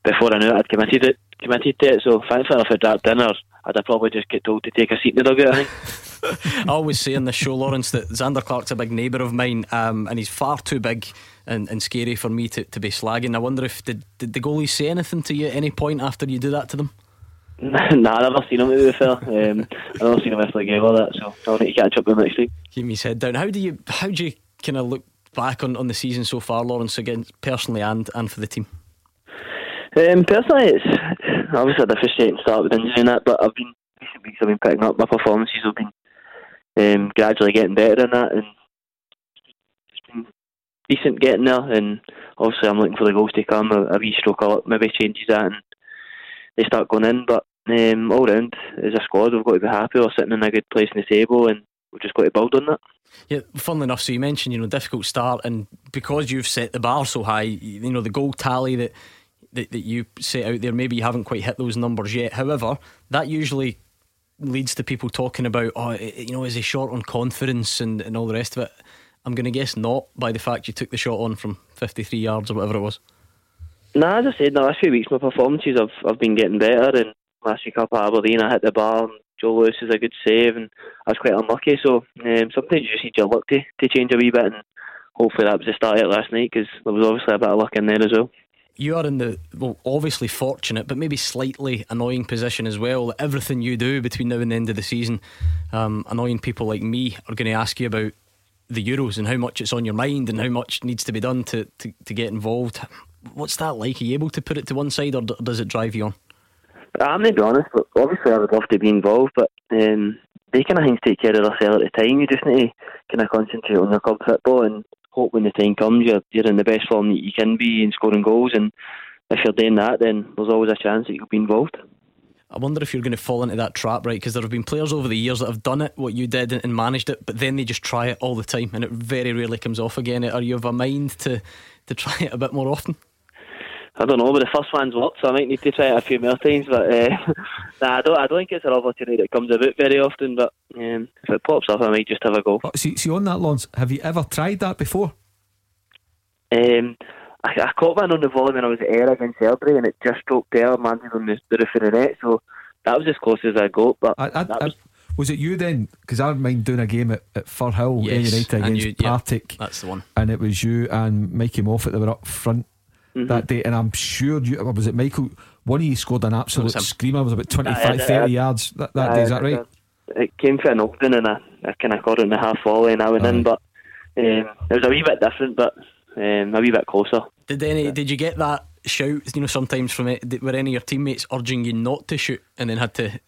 F: before I knew it, I'd committed it, committed to it. So thankfully, if I dropped in, or I'd have probably just get told to take a seat in the dugout. I think.
A: I always say in the show, Lawrence, that Zander Clark's a big neighbour of mine, um, and he's far too big and, and scary for me to, to be slagging. I wonder if did, did the goalies say anything to you at any point after you do that to them?
F: nah, I've never seen him to be fair. Um, I've never seen him after a game or that, so I'll need to catch up with him next week.
A: Keep his head down. How do you how do you kind of look back on, on the season so far, Lawrence, again personally and and for the team?
F: Um, personally, it's obviously a frustrating start with injury and that, but I've been recent weeks I've been picking up my performances. I've been um, gradually getting better in that, and decent getting there. And obviously, I'm looking for the goals to come. A, a wee stroke up maybe changes that, and they start going in. But um, all round, as a squad, we've got to be happy. We're sitting in a good place in the table, and we've just got to build on that.
A: Yeah, funnily enough, so you mentioned you know difficult start, and because you've set the bar so high, you know the goal tally that that, that you set out there, maybe you haven't quite hit those numbers yet. However, that usually leads to people talking about, oh, you know, is he short on confidence and, and all the rest of it? I'm going to guess not by the fact you took the shot on from 53 yards or whatever it was.
F: Nah, as I said, in the last few weeks, my performances have, have been getting better. And last week up at Aberdeen, I hit the bar, and Joe Lewis is a good save, and I was quite unlucky. So um, sometimes you just need your luck to, to change a wee bit, and hopefully that was the start of it last night because there was obviously a bit of luck in there as well
A: you are in the well, obviously fortunate, but maybe slightly annoying position as well. Everything you do between now and the end of the season, um, annoying people like me are going to ask you about the Euros and how much it's on your mind and how much needs to be done to, to, to get involved. What's that like? Are you able to put it to one side, or does it drive you on?
F: I'm going to be honest, obviously I would love to be involved, but um, they kind of things take care of themselves at the time. You just need to kind of concentrate on your club football and hope when the time comes you're, you're in the best form that you can be in scoring goals. And if you're doing that, then there's always a chance that you'll be involved.
A: I wonder if you're going to fall into that trap, right? Because there have been players over the years that have done it, what you did, and managed it, but then they just try it all the time, and it very rarely comes off again. Are you of a mind to to try it a bit more often?
F: I don't know, but the first one's worked, so I might need to try it a few more times. But uh, nah, I don't. I don't think it's an opportunity that comes about very often. But um, if it pops up, I might just have a go.
B: See, see on that, Lawrence, have you ever tried that before?
F: Um, I, I caught one on the volley when I was at Ayr against Airdrie, and it just stroked there, landed on the, the roof of the net. So that was as close as I got. But
B: I, I, was, was, it you then? Because I mind doing a game at, at Firhill
A: yes,
B: United against
A: you,
B: Partick.
A: Yeah, that's the one.
B: And it was you and Mikey Moffat that were up front mm-hmm. that day. And I'm sure you was it Michael. One of you scored an absolute screamer. It was about 25, 30 yards that, that day. Is that right?
F: It came for an opening and I, I kind of got it in the half volley and I went in, but um, it was a wee bit different, but um, a wee bit closer.
A: Did any? Did you get that shout? You know, sometimes from it, were any of your teammates urging you not to shoot and then had to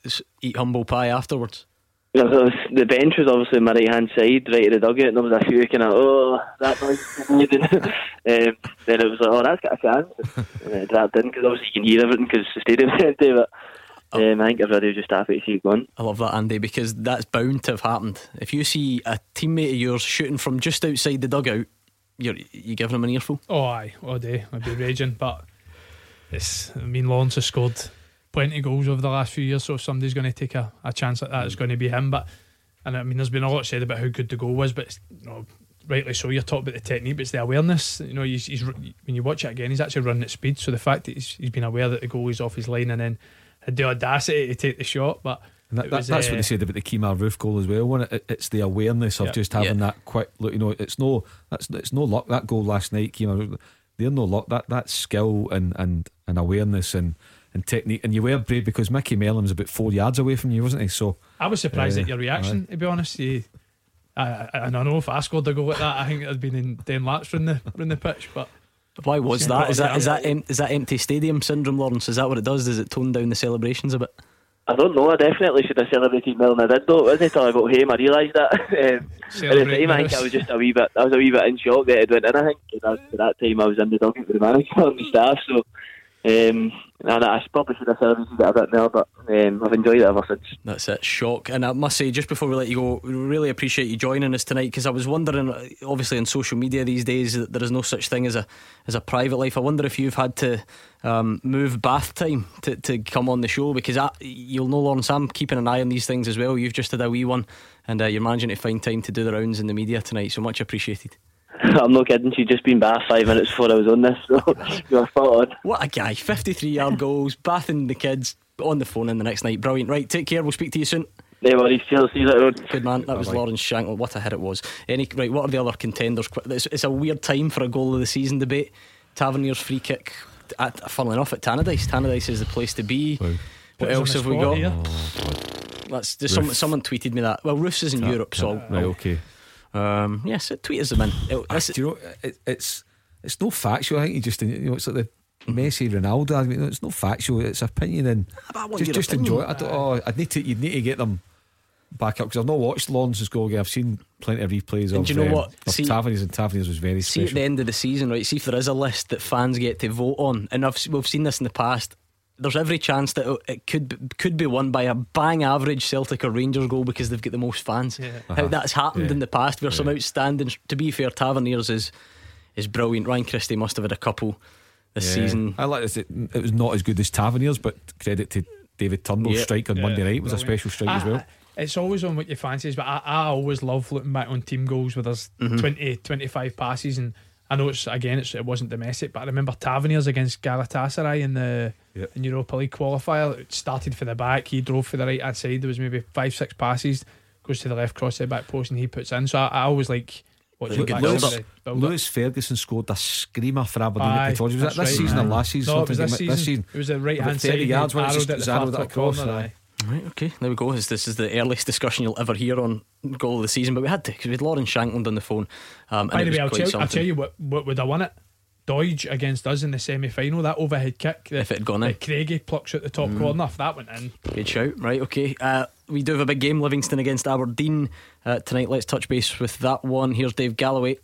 A: eat humble pie afterwards?
F: Yeah, the bench was obviously my right hand side, right at the dugout, and there was a few kind of oh that noise. um, then it was like oh that's got a chance. and dropped in because obviously you can hear everything because the stadium's empty, but. Um, I think everybody was just happy to see it going.
A: I love that, Andy, because that's bound to have happened. If you see a teammate of yours shooting from just outside the dugout, you're you giving him an earful?
C: Oh, aye, all day. I'd be raging, but it's. I mean, Lawrence has scored plenty of goals over the last few years, so if somebody's going to take a, a chance at that, it's mm. going to be him. But and I mean, there's been a lot said about how good the goal was, but you know, rightly so. You're talking about the technique, but it's the awareness. You know, he's, he's when you watch it again, he's actually running at speed. So the fact that he's, he's been aware that the goal is off his line and then had the audacity to take the shot, but.
B: That, was, that's uh, what they said about the Kemar Roofe goal as well. When it, it's the awareness of yeah, just having yeah. that quick look. You know, it's no that's it's no luck. That goal last night, Kemar, they're no luck. That that skill and and and awareness and and technique. And you were brave because Micky Mellon's about four yards away from you, wasn't he? So
C: I was surprised uh, at your reaction. Right. To be honest, you, I, I, I know if I scored a goal like that, I think it'd been in ten laps from the from the pitch, but.
A: Why was that? Is that is that em- is that empty stadium syndrome, Lawrence? Is that what it does? Does it tone down the celebrations a bit?
F: I don't know. I definitely should have celebrated more than I did, though. It wasn't until I got home I realised that. um, at the time, I think I was just a wee bit. I was a wee bit in shock that it went in. I think at that, at that time I was in the dugout with the manager and the staff. So um, And I probably should have celebrated it a bit more, but um, I've enjoyed it ever since.
A: That's it, shock. And I must say, just before we let you go, we really appreciate you joining us tonight because I was wondering, obviously, on social media these days, that there is no such thing as a as a private life. I wonder if you've had to um, move bath time to, to come on the show because I, you'll know, Lawrence, I'm keeping an eye on these things as well. You've just had a wee one and uh, you're managing to find time to do the rounds in the media tonight, so much appreciated.
F: I'm not kidding. She'd just been bath five minutes before I was on this, so you were spot on.
A: What a guy! 53 yard goals, bathing the kids on the phone in the next night. Brilliant. Right, take care. We'll speak to you soon.
F: No worries. Cheers. See you later.
A: Good man. That was
F: Bye-bye.
A: Lawrence Shankland. What a hit it was. Any right? What are the other contenders? Qu- It's, it's a weird time for a goal of the season debate. Tavernier's free kick. At, funnily enough, at Tannadice. Tannadice is the place to be. What else have we got?
C: here.
A: That's just some,
B: Roofe's.
A: someone tweeted me that. Well, Roofe's is in
B: Ta-
A: Europe, so
B: ta- right, okay.
A: Um, yes, tweet us them in. It-
B: Ah, do you know it, it's it's no factual. I think you just you know it's like the Messi Ronaldo. I mean, it's not factual. It's opinion and
A: I want
B: just just
A: opinion.
B: enjoy it. I oh, I'd need to you'd need to get them back up because I've not watched Lawrence's goal game. I've seen plenty of replays
A: And
B: of,
A: do you know
B: um,
A: what? See-
B: Taverniers and Taverniers was very
A: see at the end of the season, right? See if there is a list that fans get to vote on, and I've, we've seen this in the past. There's every chance that it- it could be, could be won by a bang average Celtic or Rangers goal because they've got the most fans. How
B: Uh-huh.
A: that's happened
B: Yeah.
A: in the past. Where some outstanding. To be fair, Taverniers is is brilliant. Ryan Christie must have had a couple this
B: Yeah.
A: season.
B: I like this. It, it was not as good as Taverniers, but credit to David Turnbull's
A: Yeah.
B: strike on
C: Yeah,
B: Monday night was a special strike as well.
C: It's always on what you fancies, but I, I always love looking back on team goals where there's
B: Mm-hmm.
A: Mhm.
C: 20, 25 passes. And I know it's again, it's, it wasn't domestic, but I remember Taverniers against Galatasaray in the
B: Yep.
C: in Europa League qualifier. It started for the back, he drove for the right hand side. There was maybe five, six passes, goes to the left cross the back post, and he puts in. So I, I always like
B: Look,
C: back
B: Lewis,
C: some of the build-up.
B: Lewis Ferguson scored a screamer for Aberdeen
C: Aye,
B: at. Was that this
C: right.
B: season or last season?
C: No, it was this
B: like-
C: season. It was the right-hand side,
B: 30 yards when it
C: arrowed
B: just
C: at the
B: arrowed across.
C: corner,
B: aye.
A: Right, okay, there we go. This, this is the earliest discussion you'll ever hear on goal of the season, but we had to because we had Lawrence Shankland on the phone. Um, and
C: By
A: it
C: the way, I'll
A: quite
C: tell, I'll tell you what, what would have won it. Doige against us in the semi final, that overhead kick.
A: If it had gone in.
C: Craigie plucks out the top
A: Mm.
C: corner, if that went in.
A: Good shout. Right, okay. Uh, we do have a big game, Livingston against Aberdeen uh, tonight. Let's touch base with that one. Here's Dave Galloway.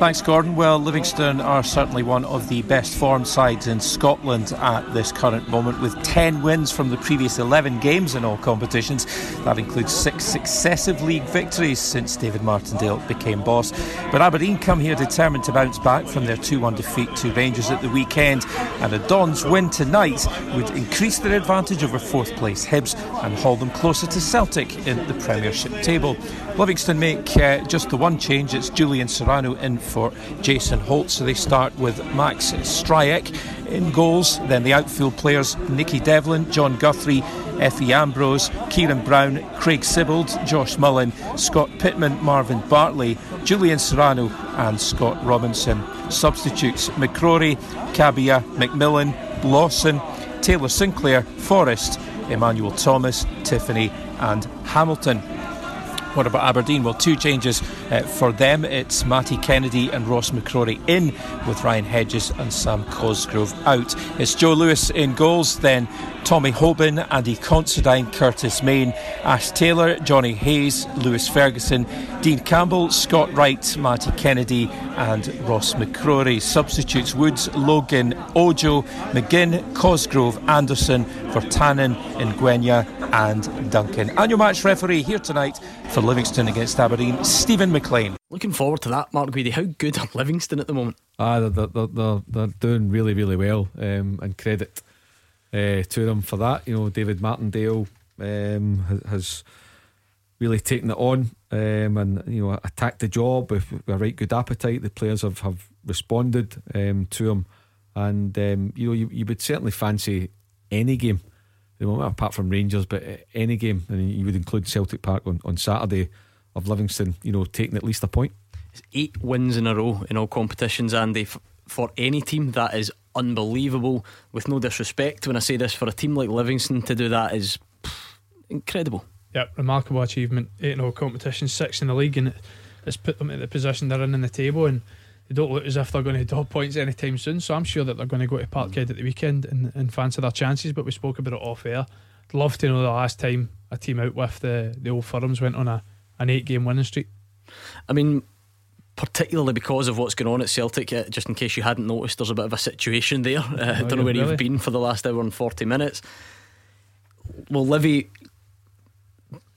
R: Thanks, Gordon. Well, Livingston are certainly one of the best formed sides in Scotland at this current moment, with 10 wins from the previous 11 games in all competitions. That includes six successive league victories since David Martindale became boss. But Aberdeen come here determined to bounce back from their 2 1 defeat to Rangers at the weekend, and a Dons win tonight would increase their advantage over fourth place Hibs and haul them closer to Celtic in the Premiership table. Livingston make uh, just the one change. It's Julian Serrano in for Jason Holt. So they start with Max Stryjek in goals. Then the outfield players Nicky Devlin, John Guthrie, Efe Ambrose, Kieran Brown, Craig Sibbald, Josh Mullin, Scott Pittman, Marvin Bartley, Julian Serrano, and Scott Robinson. Substitutes McCrory, Cabia, McMillan, Lawson, Taylor Sinclair, Forrest, Emmanuel Thomas, Tiffany, and Hamilton. What about Aberdeen? Well, two changes uh, for them. It's Matty Kennedy and Ross McCrorie in, with Ryan Hedges and Sam Cosgrove out. It's Joe Lewis in goals, then Tommy Hoban, Andy Considine, Curtis Main, Ash Taylor, Johnny Hayes, Lewis Ferguson, Dean Campbell, Scott Wright, Matty Kennedy, and Ross McCrorie. Substitutes Woods, Logan, Ojo, McGinn, Cosgrove, Anderson, Virtanen, Ngwenya, and Duncan. And your match referee here tonight for Livingston against Aberdeen, Stephen McLean.
A: Looking forward to that, Mark Guidi. How good are Livingston at the moment?
B: Ah, they're, they're, they're, they're doing really, really well, um, and credit uh, to them for that. You know, David Martindale um, has, has really taken it on um, and you know attacked the job with, with a right good appetite. The players have, have responded um, to him, and um, you know you, you would certainly fancy any game. You moment, apart from Rangers, but uh, any game, and you would include Celtic Park on, on Saturday of Livingston. You know, taking at least a point.
A: It's eight wins in a row in all competitions, Andy. For any team, that is unbelievable. With no disrespect, when I say this, for a team like Livingston to do that is pff, incredible.
C: Yep, remarkable achievement. Eight in all competitions, six in the league, and it, it's put them in the position they're in in the table. And they don't look as if they're going to drop points anytime soon. So I'm sure that they're going to go to Parkhead at the weekend and, and fancy their chances. But we spoke about it off air. I'd love to know the last time a team out with the, the old firms went on a, an eight game winning streak.
A: I mean, particularly because of what's going on at Celtic. Uh, just in case you hadn't noticed, there's a bit of a situation there. Uh, I don't know where
C: really?
A: you've been for the last hour and 40 minutes. Will Livy,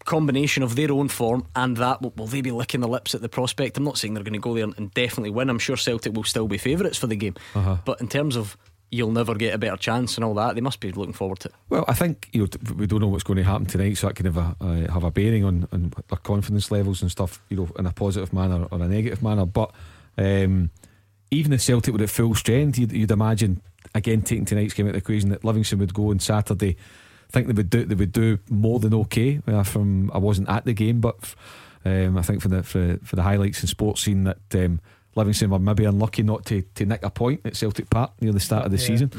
A: combination of their own form and that, will, will they be licking the lips at the prospect? I'm not saying they're going to go there and definitely win. I'm sure Celtic will still be favourites for the game.
B: Uh-huh.
A: But in terms of you'll never get a better chance and all that, they must be looking forward to it.
B: Well, I think you know we don't know what's going to happen tonight, so that can have a uh, have a bearing on, on their confidence levels and stuff. You know, in a positive manner or a negative manner. But um, even if Celtic were at full strength, you'd, you'd imagine again taking tonight's game out of the equation that Livingston would go on Saturday. I think they would do they would do more than okay. Uh, from I wasn't at the game, but um, I think for the for, for the highlights and sports scene that. Um, Livingston were maybe unlucky not to, to nick a point at Celtic Park near the start of the
C: Yeah,
B: season.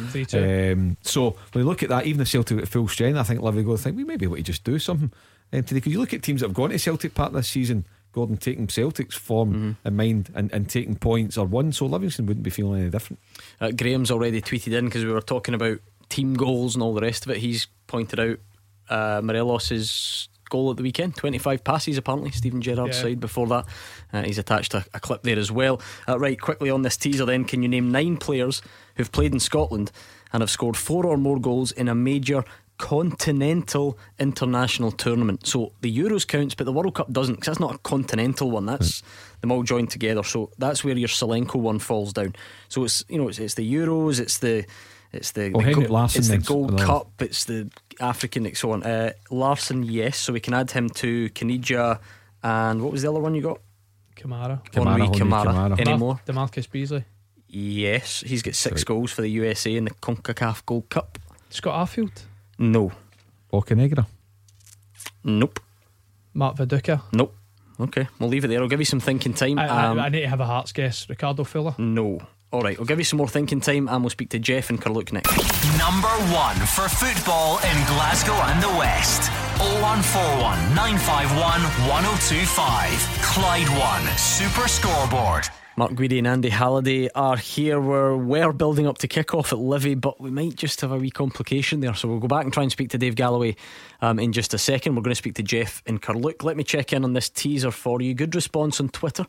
B: Um, so when you look at that, even if Celtic at full strength, I think Livy go think we may be able to just do something um, today. Because you look at teams that have gone to Celtic Park this season, Gordon taking Celtic's form
A: Mm-hmm.
B: in mind and, and taking points or one, so Livingston wouldn't be feeling any different.
A: Uh, Graham's already tweeted in because we were talking about team goals and all the rest of it. He's pointed out uh, Morelos's goal at the weekend 25 passes, apparently. Steven Gerrard's
C: Yeah.
A: side before that. Uh, he's attached a, a clip there as well. Uh, right, quickly on this teaser then, can you name nine players who've played in Scotland and have scored four or more goals in a major continental international tournament? So the Euros counts, but the World Cup doesn't because that's not a continental one. That's them all joined together. So that's where your Salenko one falls down. So it's you know it's, it's the Euros, it's the it's the,
B: Oh,
A: the
B: Henrik
A: Go-
B: Larsson
A: it's the Gold
B: another.
A: Cup, it's the African, and so on. Uh, Larsson, yes. So we can add him to Caniggia and what was the other one you got?
C: Camara.
A: Henri
B: Henri
A: Camara.
B: Camara.
A: Any
C: Mar- Demarcus Beasley.
A: Yes, he's got six goals for the USA in the CONCACAF Gold Cup.
C: Scott Arfield.
A: No,
B: Bocanegra.
A: nope,
C: Mark Viduka.
A: nope. Okay, we'll leave it there. I'll give you some thinking time.
C: I, I,
A: Um,
C: I need to have a heart's guess. Ricardo Fuller.
A: no. All right, I'll give you some more thinking time and we'll speak to Jeff and Carluke next.
I: Number one for football in Glasgow and the West. 0141 951 1025. Clyde One Super Scoreboard.
A: Mark Guidi and Andy Halliday are here. We're, we're building up to kick off at Livy, but we might just have a wee complication there. So we'll go back and try and speak to Dave Galloway um, in just a second. We're going to speak to Jeff in Carluke. Let me check in on this teaser for you. Good response on Twitter.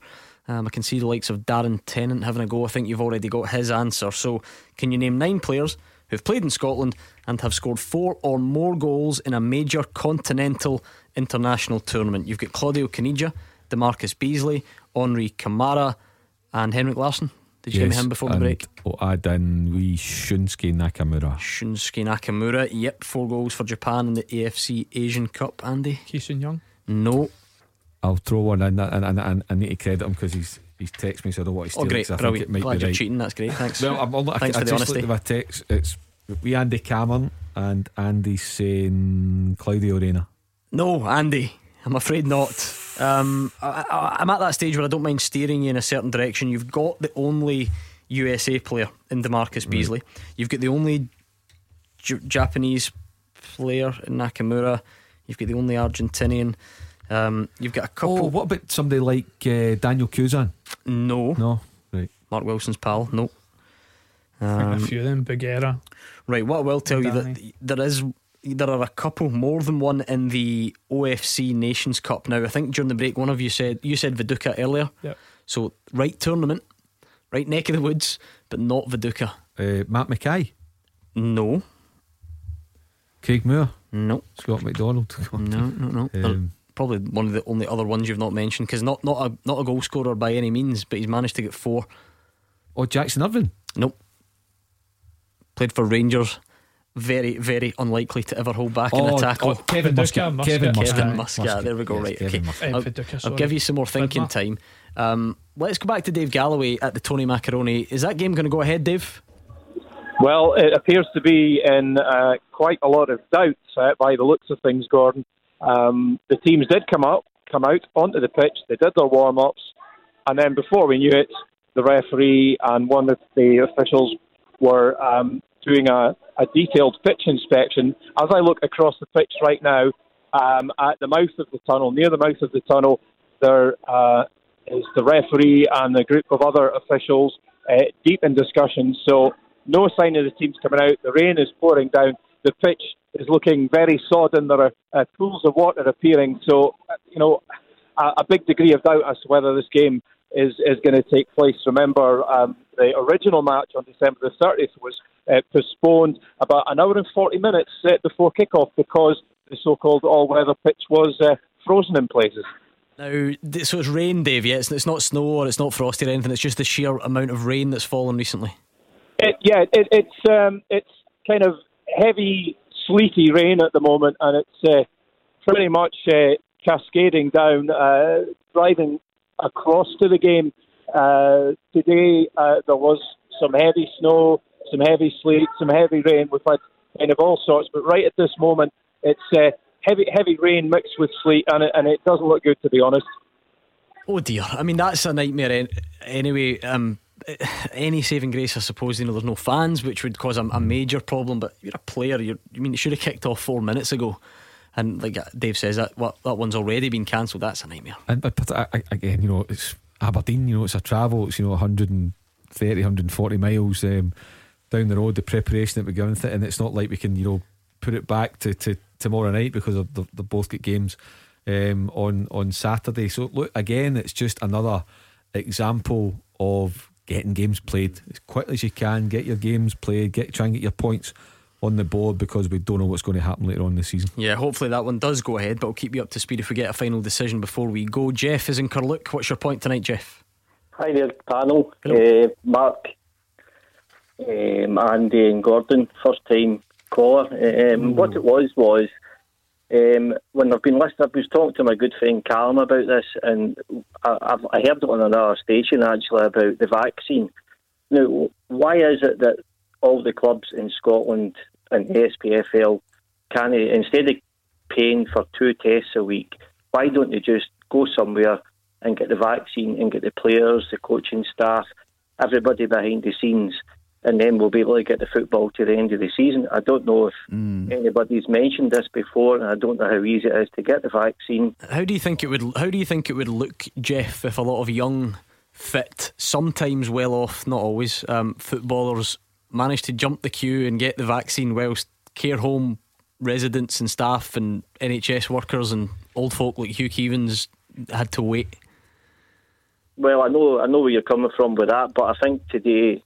A: Um, I can see the likes of Darren Tennant having a go. I think you've already got his answer. So, can you name nine players who've played in Scotland and have scored four or more goals in a major continental international tournament? You've got Claudio Caniggia, Demarcus Beasley, Henri Camara, and Henrik Larsson. Did you give me him before the
B: and
A: break?
B: I'll add in wee Shunsuke Nakamura.
A: Shunsuke Nakamura. Yep, four goals for Japan in the AFC Asian Cup. Andy?
C: Ki Sung-yueng.
A: No.
B: I'll throw one in and, and, and I need to credit him because he's he's texted me, so I don't want to steal
A: Oh,
B: it, I
A: Brilliant.
B: it
A: Glad you're
B: right.
A: cheating. That's great. Thanks.
B: Well, I'm, I'm,
A: Thanks
B: I,
A: for the
B: just
A: honesty.
B: my text. It's we Andy Cameron and Andy saying Claudio Reyna.
A: No, Andy, I'm afraid not. Um, I, I, I'm at that stage where I don't mind steering you in a certain direction. You've got the only USA player in Demarcus Beasley. You've got the only J- Japanese player in Nakamura. You've got the only Argentinian. Um, you've got a couple.
B: Oh, what about somebody like uh, Daniel Kuzan?
A: No,
B: No, right.
A: Mark Wilson's pal. No.
C: a
A: Um,
C: few of them. Bugera.
A: Right, what I will tell you that there is there are a couple more than one in the OFC Nations Cup now. I think during the break one of you said you said Viduka earlier.
C: Yep.
A: So right tournament, right neck of the woods, but not Viduka.
B: Uh, Matt McKay.
A: No.
B: Craig Moore,
A: No.
B: Scott McDonald.
A: No, no, no.
B: Um,
A: Probably one of the only other ones you've not mentioned because not not a not a goal scorer by any means, but he's managed to get four.
B: oh, Jackson Irvine.
A: Nope. Played for Rangers. Very, very unlikely to ever hold back in
B: Oh,
A: a tackle.
B: oh, Kevin
C: Viduka,
B: Muscat.
C: Muscat.
B: Kevin Muscat.
A: Kevin Muscat. There we go.
B: Yes,
A: right.
B: Kevin
A: Okay.
B: Muscat.
A: I'll, I'll give you some more thinking
C: Vidmar.
A: time. Um, let's go back to Dave Galloway at the Tony Macaroni. Is that game going to go ahead, Dave?
S: Well, it appears to be in uh, quite a lot of doubt uh, by the looks of things, Gordon. Um, the teams did come out, come out onto the pitch. They did their warm ups, and then before we knew it, the referee and one of the officials were um, doing a, a detailed pitch inspection. As I look across the pitch right now, um, at the mouth of the tunnel, near the mouth of the tunnel, there uh, is the referee and a group of other officials uh, deep in discussion. So no sign of the teams coming out. The rain is pouring down. The pitch is looking very sodden. There are uh, pools of water appearing. So, you know, a, a big degree of doubt as to whether this game is, is going to take place. Remember, um, the original match on December the 30th was uh, postponed about an hour and 40 minutes uh, before kickoff because the so called all weather pitch was uh, frozen in places.
A: Now, so it's rain, Dave. Yeah, it's, it's not snow or it's not frosty or anything. It's just the sheer amount of rain that's fallen recently.
S: It, yeah, it, it's um, it's kind of heavy, sleety rain at the moment, and it's uh, pretty much uh, cascading down, uh, driving across to the game. Uh, today uh, there was some heavy snow, some heavy sleet, some heavy rain. We've had kind of all sorts, but right at this moment, it's uh, heavy heavy rain mixed with sleet, and it, and it doesn't look good to be honest.
A: Oh dear! I mean, that's a nightmare. Anyway, um, any saving grace, I suppose. You know, there's no fans, which would cause a, a major problem. But you're a player. You're, you mean, it should have kicked off four minutes ago. And like Dave says, that what that one's already been cancelled. That's a nightmare.
B: And but, I, again, you know, it's Aberdeen. You know, it's a travel. It's you know 130, 140 miles um, down the road. The preparation that we're going through, and it's not like we can you know put it back to, to tomorrow night because of the, the both get games um, on on Saturday. So look again, it's just another example of getting games played as quickly as you can. Get your games played. Get try and get your points on the board because we don't know what's going to happen later on in the season.
A: Yeah, hopefully that one does go ahead, but we'll keep you up to speed if we get a final decision before we go. Jeff is in Carluke. What's your point tonight, Jeff?
T: Hi there, panel. Uh, Mark, um, Andy, and Gordon, first time caller. Um, what it was was um, when I've been listening, I was talking to my good friend Callum about this, and I, I've, I heard it on another station actually about the vaccine. Now, why is it that all the clubs in Scotland and SPFL can instead of paying for two tests a week, why don't they just go somewhere and get the vaccine and get the players, the coaching staff, everybody behind the scenes, and then we'll be able to get the football to the end of the season. I don't know if
A: Mm.
T: anybody's mentioned this before, and I don't know how easy it is to get the vaccine.
A: How do you think it would? How do you think it would look, Jeff, if a lot of young, fit, sometimes well off, not always, um, footballers managed to jump the queue and get the vaccine, whilst care home residents and staff and NHS workers and old folk like Hugh Keevins had to wait?
T: Well, I know I know where you're coming from with that, but I think today,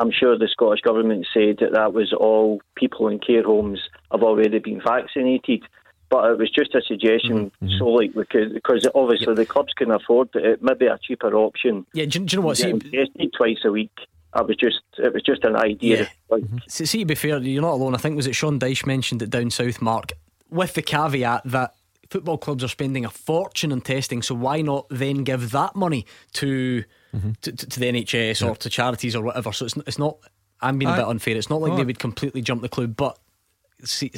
T: I'm sure the Scottish government said that that was all people in care homes have already been vaccinated. But it was just a suggestion, mm-hmm. Mm-hmm. so like we could, because obviously the clubs can afford it. It may be a cheaper option.
A: Yeah, do, you- do you know what? See,
T: tested twice a week. I was just, it was just an idea. Like, mm-hmm.
A: See, see, to be fair, you're not alone. I think was it Sean Dyche mentioned it down south, Mark, with the caveat that football clubs are spending a fortune on testing. So why not then give that money to mm-hmm. to, to, to the NHS or to charities or whatever? So it's it's not. I'm being a bit unfair. It's not like they would completely jump the club, but see,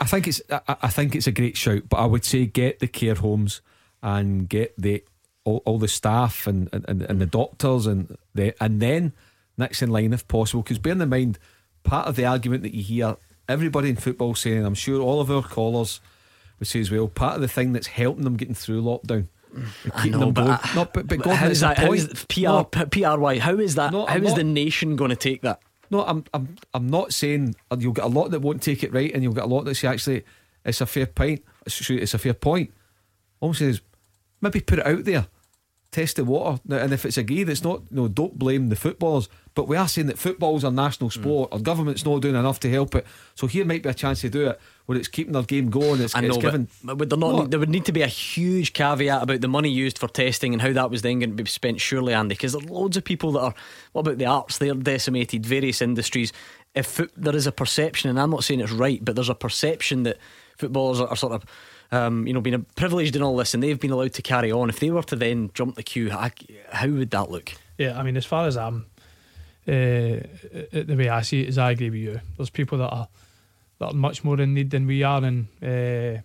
B: I think it's I, I think it's a great shout, but I would say get the care homes and get the all, all the staff and, and, and the mm. doctors and the and then next in line if possible. Because bear in mind, part of the argument that you hear everybody in football saying, I'm sure all of our callers would say as well, part of the thing that's helping them getting through lockdown. Keeping
A: know,
B: them
A: but,
B: going-
A: I-
B: no, but, but Gordon,
A: how is
B: a
A: that? How is PR,
B: No,
A: PRY? How is that?
B: No,
A: how
B: I'm
A: is
B: not-
A: the nation going to take that?
B: No, I'm I'm I'm not saying uh, you'll get a lot that won't take it right, and you'll get a lot that say actually it's a fair point. It's it's a fair point. All I'm saying is maybe put it out there, test the water, Now, and if it's agreed, that's not. you No, don't blame the footballers. But we are saying that football's a national sport. Our government's not doing enough to help it. So here might be a chance to do it where it's keeping their game going. It's,
A: I
B: it's
A: know,
B: giving.
A: but, but would there not need, there would need to be a huge caveat about the money used for testing and how that was then going to be spent. Surely, Andy, because there are loads of people that are. What about the arts? They're decimated. Various industries. If foot, there is a perception, and I'm not saying it's right, but there's a perception that footballers are, are sort of. Um, you know, being privileged in all this, and they've been allowed to carry on. If they were to then jump the queue, I, how would that look?
C: Yeah, I mean, as far as I'm, uh, the way I see it is, I agree with you. There's people that are that are much more in need than we are, and uh,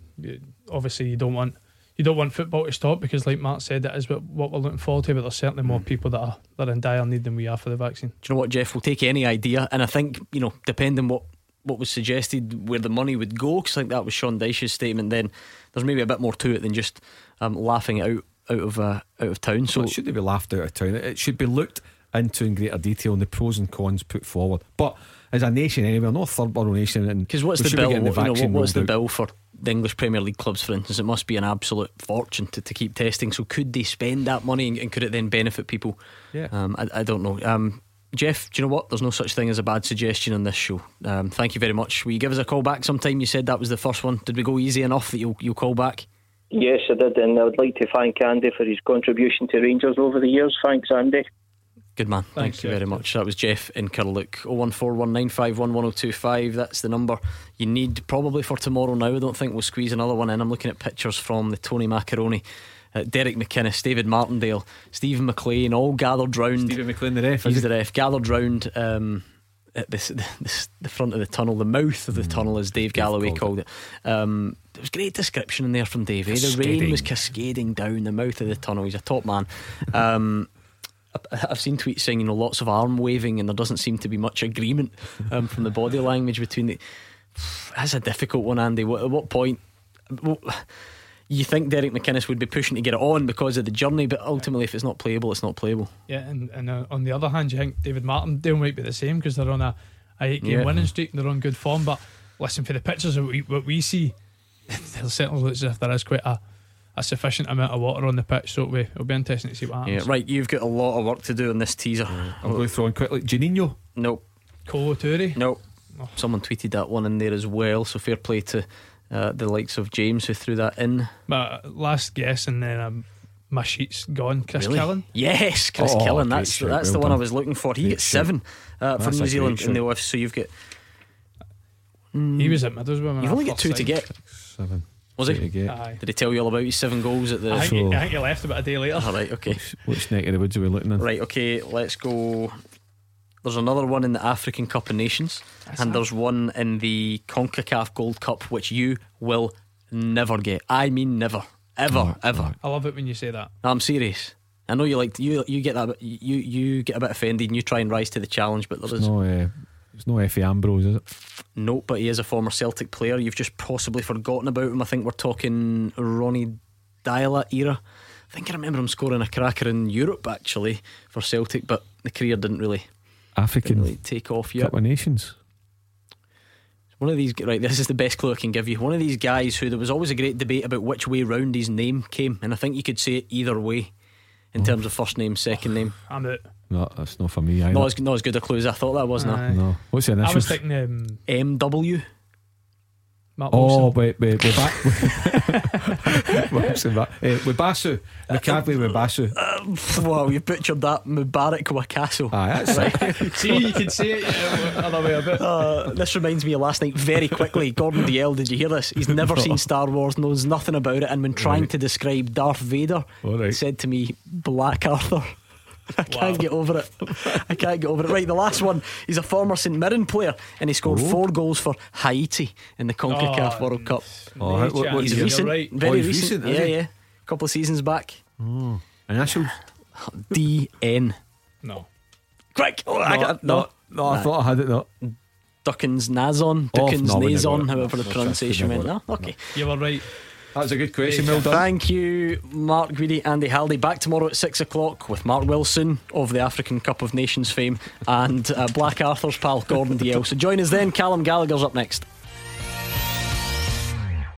C: obviously you don't want you don't want football to stop because, like Mark said, that is what, what we're looking forward to. But there's certainly more people that are that are in dire need than we are for the vaccine.
A: Do you know what, Jeff? We'll take any idea, and I think you know, depending what what was suggested, where the money would go, because I think that was Sean Dyche's statement. Then there's maybe a bit more to it than just um, laughing it out out of uh, out of town. So
B: So it shouldn't be laughed out of town. It should be looked into in greater detail and the pros and cons put forward. But as a nation, anyway, we're not a third world nation.
A: Because what's the bill?
B: getting
A: What- you know, what- what's the
B: out.
A: bill for the English Premier League clubs, for instance, it must be an absolute fortune to, to keep testing. So could they spend that money and, and could it then benefit people?
B: Yeah.
A: Um, I, I don't know. Um, Jeff, do you know what? There's no such thing as a bad suggestion on this show. Um, thank you very much. Will you give us a call back sometime? You said that was the first one. Did we go easy enough that you'll, you'll call back?
T: Yes, I did, and I would like to thank Andy for his contribution to Rangers over the years. Thanks, Andy.
A: Good man.
T: Thanks,
A: Thank you very much. That was Jeff in Carluke. 01419511025. That's the number you need probably for tomorrow now. I don't think we'll squeeze another one in. I'm looking at pictures from the Tony Macaroni. Uh, Derek McInnes, David Martindale, Stephen McLean, all gathered round.
B: Stephen McLean, the ref.
A: He's the ref. Gathered round um, at this, this, the front of the tunnel, the mouth of the tunnel, as Dave Galloway called it. Um, there was great description in there from Dave. eh? The rain was cascading down the mouth of the tunnel. He's a top man. Um, I've seen tweets saying you know lots of arm waving and there doesn't seem to be much agreement um, from the body language between the. That's a difficult one, Andy. What, at what point? You think Derek McInnes would be pushing to get it on because of the journey, but ultimately, if it's not playable, it's not playable.
C: Yeah, and, and uh, on the other hand, you think David Martindale might be the same because they're on a, a eight game
A: Yeah.
C: winning streak and they're on good form. But listen, for the pictures of what we, what we see, it certainly looks as if there is quite a, a sufficient amount of water on the pitch. So it'll be, it'll be interesting to see what
A: Yeah,
C: happens.
A: right. You've got a lot of work to do on this teaser.
B: I'm going to throw in quickly. Janino.
A: Nope.
C: Kolo Toure.
A: Nope. Someone tweeted that one in there as well. So fair play to uh, the likes of James who threw that in.
C: But last guess, and then um, my sheet's gone. Chris
A: Really?
C: Killen.
A: Yes, Chris
C: Oh,
A: Killen.
C: great
A: That's
C: shout,
A: that's
C: well
A: the one I was looking for. He
C: Great
A: gets seven uh, for
C: That's
A: New Zealand in the
C: shout.
A: OF. So you've got
C: He was at Middlesbrough. when
A: you've only got
C: first
A: two to
C: signed.
A: get.
B: Seven.
A: Was
B: Two
A: he?
C: Aye.
A: Did he tell you all about his seven goals at the?
C: I think, he, I think he left about a day later.
A: All right. Okay.
B: Which neck of the woods are we looking in?
A: Right. Okay. Let's go. There's another one in the African Cup of Nations, and there's one in the Concacaf Gold Cup, which you will never get. I mean, never, ever, ever.
C: I love it when you say that.
A: I'm serious. I know you like you. You get that. You you get a bit offended and you try and rise to the challenge, but there
B: It's
A: is
B: no, uh, it's no Efe Ambrose, is it?
A: Nope, but he is a former Celtic player. You've just possibly forgotten about him. I think we're talking Ronny Deila era. I think I remember him scoring a cracker in Europe actually for Celtic, but the career didn't really
B: African
A: didn't really take off yet.
B: Cup of Nations.
A: One of these, right? This is the best clue I can give you. One of these guys who there was always a great debate about which way round his name came, and I think you could say it either way in terms of first name, second name.
C: I'm out.
B: No, that's not for me either.
A: Not as not as good a clue as I thought that was. No,
C: Aye.
B: No. What's the initials?
C: I was thinking um,
A: MW.
C: Matt
B: Oh,
C: Wilson.
B: wait, wait, we're back. Wilson, back. Uh, with Basu. McCaffrey with Basu.
A: wow, you butchered that Mubarak Wakaso.
B: Aye, that's
A: right.
C: See, you can see it other way about.
A: Uh, this reminds me of last night very quickly. Gordon Dalziel, did you hear this? He's never seen Star Wars, knows nothing about it, and when trying
B: Right.
A: to describe Darth Vader,
B: All right.
A: said to me, Black Arthur. I can't get over it. I can't get over it. Right, the last one. He's a former St Mirren player, and he scored
B: Oh.
A: four goals for Haiti in the Concacaf
C: Oh,
A: World Cup.
B: Oh, how- what- what
A: he's recent,
C: right.
A: very
B: Oh, he's
A: recent.
B: recent,
A: yeah,
B: he?
A: yeah. A couple of seasons back.
B: Oh. Initials?
A: DN.
C: No.
A: Quick. Oh, I got,
B: no, no, I thought I had it. No.
A: Duckens Nazon.
B: Oh,
A: Duckens
B: no,
A: Nazon, however the
B: No,
A: pronunciation went.
B: got ah,
A: No?
B: it.
A: Okay.
C: You were right.
B: That was a good question. Well done.
A: Thank you, Mark Guidi, Andy Halliday. Back tomorrow at six o'clock with Mark Wilson of the African Cup of Nations fame and uh, Black Arthur's pal Gordon Dalziel. So join us then. Callum Gallagher's up next.